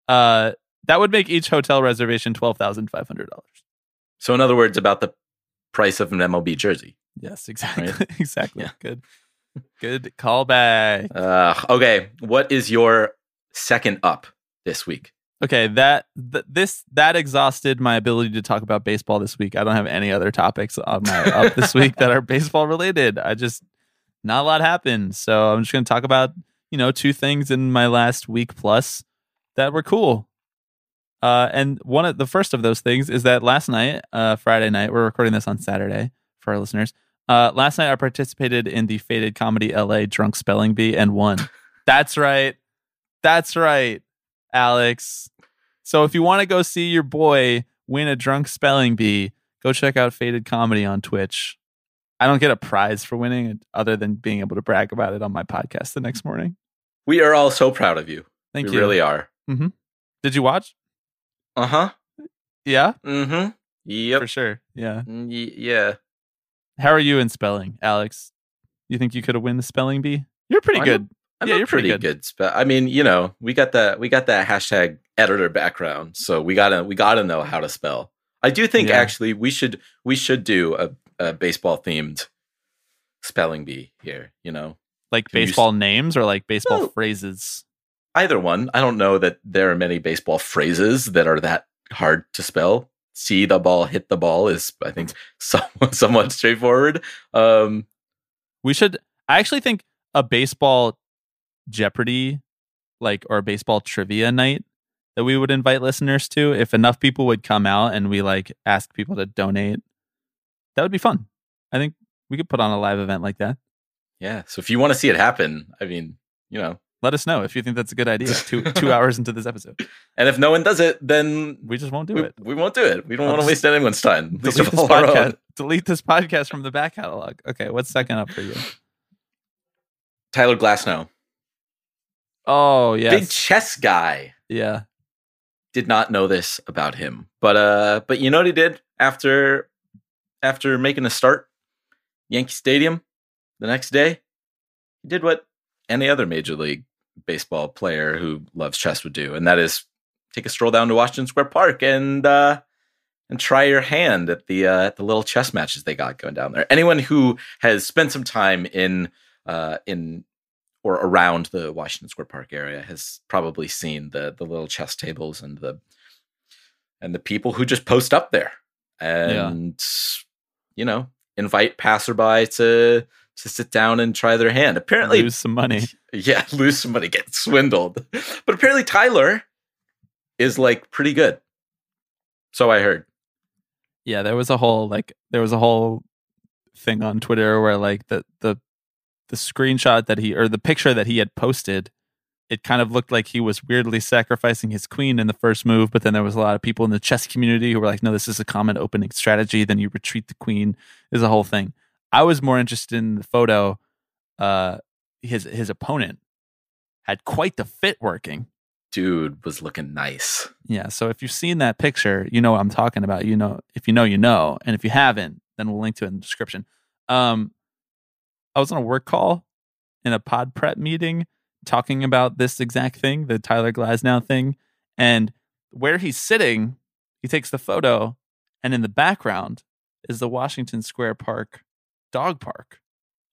Uh that would make each hotel reservation $12,500. So in other words about the price of an MLB jersey. Yes, exactly. Right? exactly. (laughs) Good. Good callback. Uh, okay, what is your second up this week? Okay, that th- this that exhausted my ability to talk about baseball this week. I don't have any other topics on my up this (laughs) week that are baseball related. I just not a lot happened, so I'm just going to talk about you know two things in my last week plus that were cool. Uh, and one of the first of those things is that last night, uh, Friday night, we're recording this on Saturday for our listeners. Uh, last night I participated in the Faded Comedy LA Drunk Spelling Bee and won. (laughs) That's right. That's right, Alex. So if you want to go see your boy win a drunk spelling bee, go check out Faded Comedy on Twitch. I don't get a prize for winning other than being able to brag about it on my podcast the next morning. We are all so proud of you. Thank we you. really are. Mm-hmm. Did you watch? Uh huh. Yeah, Mm-hmm. Yep. for sure. Yeah. Mm, y- yeah. How are you in spelling, Alex? You think you could have won the spelling bee? You're pretty I'm good. I'm yeah, a you're pretty, pretty good. good. spe- I mean, you know, we got that we got that hashtag editor background, so we gotta we gotta know how to spell. I do think Yeah. actually we should we should do a, a baseball themed spelling bee here. You know, Like Can you s- baseball names or like baseball No. phrases? either one. I don't know that there are many baseball phrases that are that hard to spell. See the ball, hit the ball is I think (laughs) somewhat, somewhat straightforward. Um, We should. I actually think a baseball Jeopardy, like or a baseball trivia night that we would invite listeners to. If enough people would come out and we like ask people to donate, that would be fun. I think we could put on a live event like that. yeah. So if you want to see it happen, I mean, you know, Let us know if you think that's a good idea. (laughs) Two two hours into this episode, and if no one does it, then we just won't do we, it. we won't do it. We don't want to waste anyone's time. (laughs) Delete this all our own. podcast. Delete this podcast from the back catalog. Okay, what's second up for you? Tyler Glasnow, Oh yeah, big chess guy. yeah. Did not know this about him, but uh, but you know what he did after after making a start, Yankee Stadium, the next day, he did what any other major league baseball player who loves chess would do, and that is take a stroll down to Washington Square Park and uh, and try your hand at the uh, at the little chess matches they got going down there. Anyone who has spent some time in uh, in or around the Washington Square Park area has probably seen the the little chess tables and the and the people who just post up there and you know invite passerby to to sit down and try their hand. Apparently, Lose some money. (laughs) yeah, lose some money, get swindled. But apparently, Tyler is like pretty good. So I heard. yeah there was a whole like there was a whole thing on twitter where like the the the screenshot that he or the picture that he had posted it kind of looked like he was weirdly sacrificing his queen in the first move but then there was a lot of people in the chess community who were like no this is a common opening strategy then you retreat the queen is a whole thing i was more interested in the photo uh his his opponent had quite the fit working Dude was looking nice. yeah. So if you've seen that picture, you know what I'm talking about. You know, if you know, you know. And if you haven't, then we'll link to it in the description. Um, I was on a work call in a pod prep meeting talking about this exact thing, the Tyler Glasnow thing. And where he's sitting, he takes the photo, and in the background is the Washington Square Park dog park.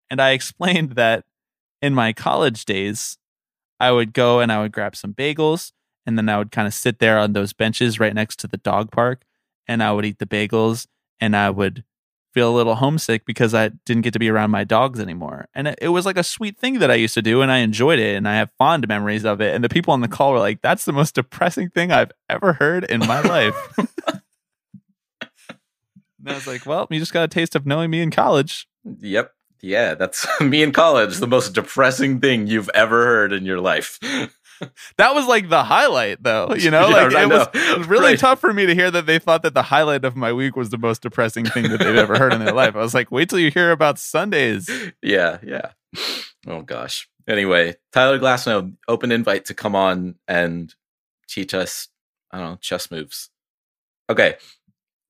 And I (laughs) explained that in my college days, I would go and I would grab some bagels and then I would kind of sit there on those benches right next to the dog park and I would eat the bagels and I would feel a little homesick because I didn't get to be around my dogs anymore. And it, it was like a sweet thing that I used to do and I enjoyed it and I have fond memories of it. And the people on the call were like, that's the most depressing thing I've ever heard in my life. (laughs) and I was like, well, you just got a taste of knowing me in college. Yep. Yeah, that's (laughs) me in college, the most depressing thing you've ever heard in your life. (laughs) that was like the highlight though you know Yeah, like it, was, it was really Right. tough for me to hear that they thought that the highlight of my week was the most depressing thing that they've ever heard in their life i was like wait till you hear about sundays (laughs) yeah, yeah. Oh gosh. Anyway, Tyler Glasnow, open invite to come on and teach us, I don't know, chess moves. Okay.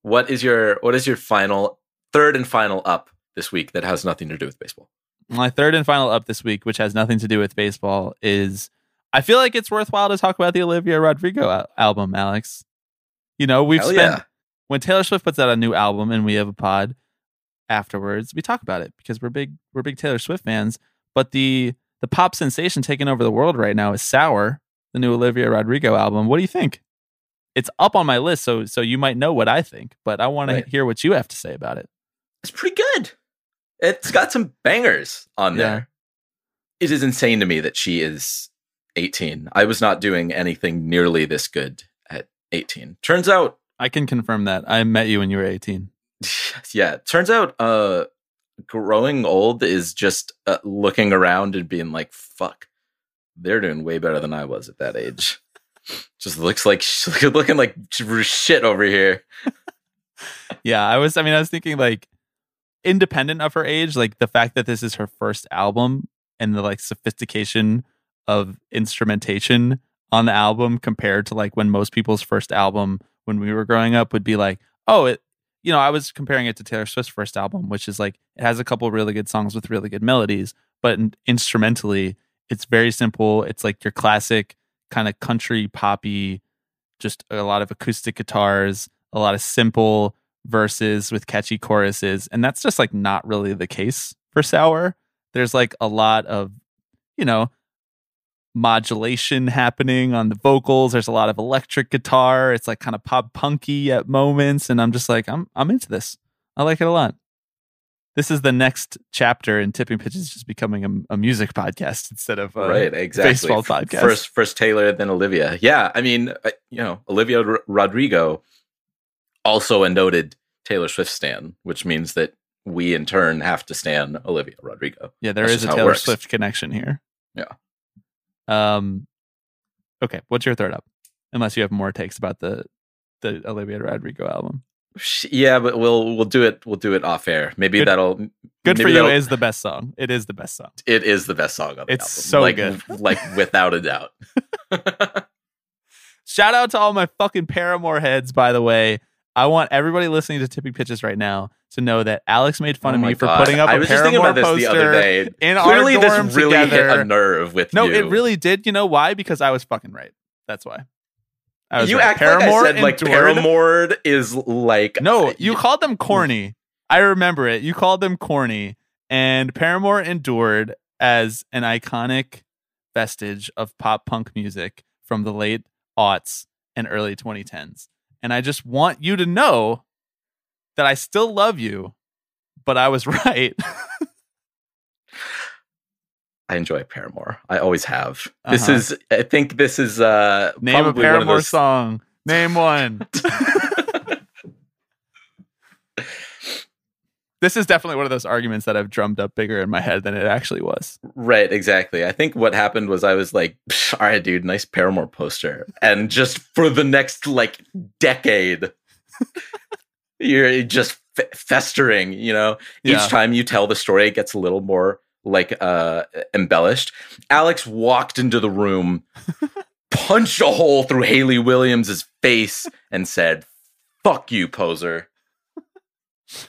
What is your what is your final third and final up this week that has nothing to do with baseball? my third and final up this week which has nothing to do with baseball is i feel like it's worthwhile to talk about the olivia rodrigo al- album alex you know we've Hell spent yeah. when taylor swift puts out a new album and we have a pod afterwards we talk about it because we're big we're big taylor swift fans but the the pop sensation taking over the world right now is sour the new olivia rodrigo album what do you think it's up on my list so so you might know what i think but i want Right. to hear what you have to say about it It's pretty good. It's got some bangers on Yeah. there. It is insane to me that she is 18. I was not doing anything nearly this good at 18. Turns out, i can confirm that i met you when you were 18 (laughs) yeah, turns out uh growing old is just uh, looking around and being like, fuck. They're doing way better than I was at that age. (laughs) Just looks like (laughs) looking like shit over here. yeah i was i mean i was thinking like independent of her age like the fact that this is her first album and the like sophistication of instrumentation on the album compared to like when most people's first album when we were growing up would be like oh it you know i was comparing it to taylor swift's first album which is like it has a couple really good songs with really good melodies but instrumentally it's very simple. It's like your classic kind of country poppy just a lot of acoustic guitars, a lot of simple verses with catchy choruses. And that's just like not really the case for Sour. There's like a lot of, you know, modulation happening on the vocals. There's a lot of electric guitar. It's like kind of pop punky at moments. And I'm just like, I'm I'm into this. I like it a lot. This is the next chapter in Tipping Pitches just becoming a, a music podcast instead of a right exactly baseball podcast. first first taylor then olivia yeah i mean you know olivia R- rodrigo also a noted taylor swift stan which means that we in turn have to stan olivia rodrigo Yeah, there That's is a Taylor. Swift connection here. Yeah. Um. Okay, what's your third up? Unless you have more takes about the the Olivia Rodrigo album. Yeah but we'll we'll do it we'll do it off air maybe Good- that'll Good maybe for you that'll- is the best song. It is the best song. it is the best song on the It's album so like, good. (laughs) like without a doubt (laughs) Shout out to all my fucking Paramore heads, by the way. I want everybody listening to Tipping Pitches right now to know that Alex made fun Oh of me for God. putting up I a was just thinking Paramore about this the other day. in Clearly, our this dorm really hit a nerve with no, you. No, it really did. You know why? Because I was fucking right. That's why. I was you right. act like I said like Paramore is like No, uh, you called them corny. I remember it. You called them corny, and Paramore endured as an iconic vestige of pop punk music from the late aughts and early 2010s. And I just want you to know that I still love you, but I was (laughs) right. I enjoy Paramore. I always have. This Uh-huh. is I think this is uh Name a probably one of Paramore those song. Name one. (laughs) this is definitely one of those arguments that I've drummed up bigger in my head than it actually was. Right, exactly. I think what happened was I was like, "Psh, all right, dude, nice Paramore poster. And just for the next like decade, (laughs) you're just f- festering, you know? Yeah. Each time you tell the story, it gets a little more like uh embellished. Alex walked into the room, (laughs) punched a hole through Hayley Williams's face, and said, fuck you, poser.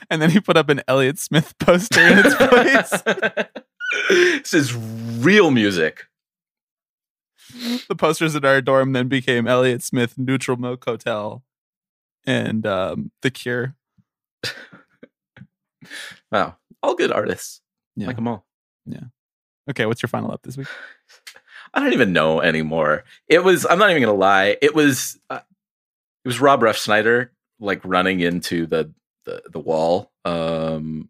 And then he put up an Elliott Smith (laughs) poster in its place. (laughs) this is real music. the posters in our dorm then became Elliott Smith, Neutral Milk Hotel, and um, The Cure. (laughs) Wow. All good artists. Yeah. Like them all. Yeah. Okay, what's your final up this week? I don't even know anymore. It was. I'm not even gonna lie. It was. Uh, it was Rob Refsnyder like running into the the the wall. Um,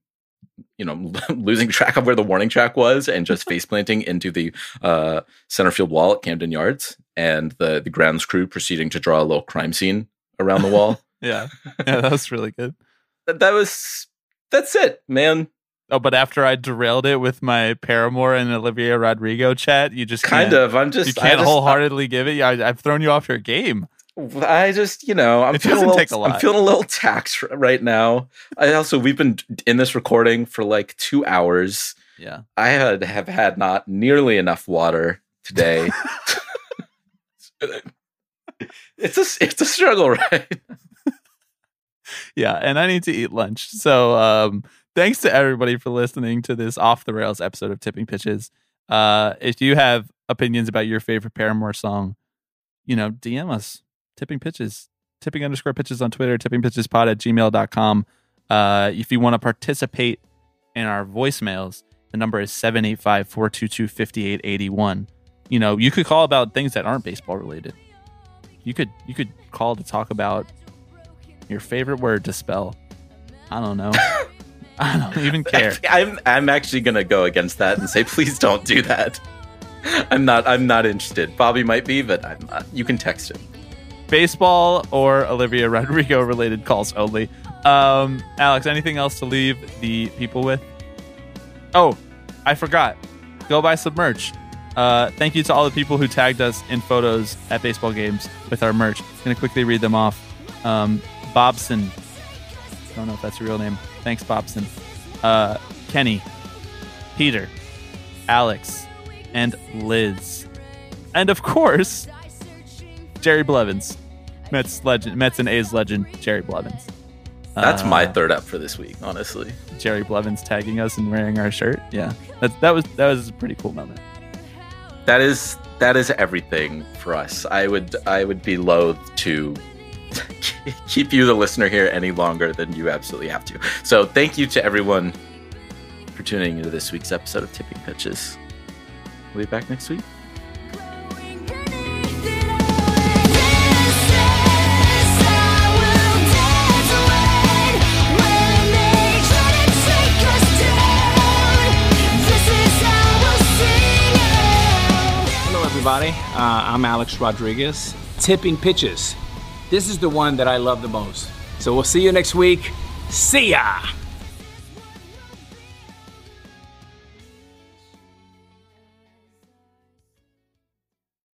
you know, (laughs) losing track of where the warning track was and just (laughs) face planting into the uh, center field wall at Camden Yards, and the the grounds crew proceeding to draw a little crime scene around the wall. (laughs) yeah, yeah, that was really good. that, that was that's it, man. Oh, but after I derailed it with my Paramore and Olivia Rodrigo chat, you just Kind can't- of. I'm just- you can't just- wholeheartedly give it. Yeah, I, I've thrown you off your game. I just, you know, I'm It feeling a little, take a lot. I'm feeling a little taxed right now. I also we've been in this recording for like two hours. Yeah. I had have had not nearly enough water today. (laughs) it's a it's a struggle, (laughs) right? Yeah, and I need to eat lunch. So, um, thanks to everybody for listening to this off the rails episode of Tipping Pitches. Uh, if you have opinions about your favorite Paramore song, you know, DM us. Tipping Pitches, tipping underscore pitches on Twitter, tipping pitches pod at gmail.com. Uh, if you want to participate in our voicemails, the number is 785 422 5881. You know, you could call about things that aren't baseball related. You could you could call to talk about your favorite word to spell. I don't know. (laughs) I don't even (laughs) care. I'm I'm actually gonna go against that and say please don't do that. (laughs) I'm not I'm not interested. Bobby might be, but I'm not. You can text him. Baseball or Olivia (laughs) Rodrigo related calls only. Um, Alex, anything else to leave the people with? Oh, I forgot. Go buy some merch. Uh, thank you to all the people who tagged us in photos at baseball games with our merch. I'm gonna quickly read them off. Um, Bobson. Don't know if that's your real name. Thanks, Bobson. Uh, Kenny, Peter, Alex, and Liz. And of course, Jerry Blevins. Mets legend, Mets and A's legend, Jerry Blevins. That's Uh, my third up for this week, honestly. Jerry Blevins tagging us and wearing our shirt. Yeah, that that was that was a pretty cool moment. That is that is everything for us. I would I would be loath to (laughs) keep you the listener here any longer than you absolutely have to. So thank you to everyone for tuning into this week's episode of Tipping Pitches. We'll be back next week. Everybody. Uh, I'm Alex Rodriguez. Tipping pitches. This is the one that I love the most. So we'll see you next week. See ya!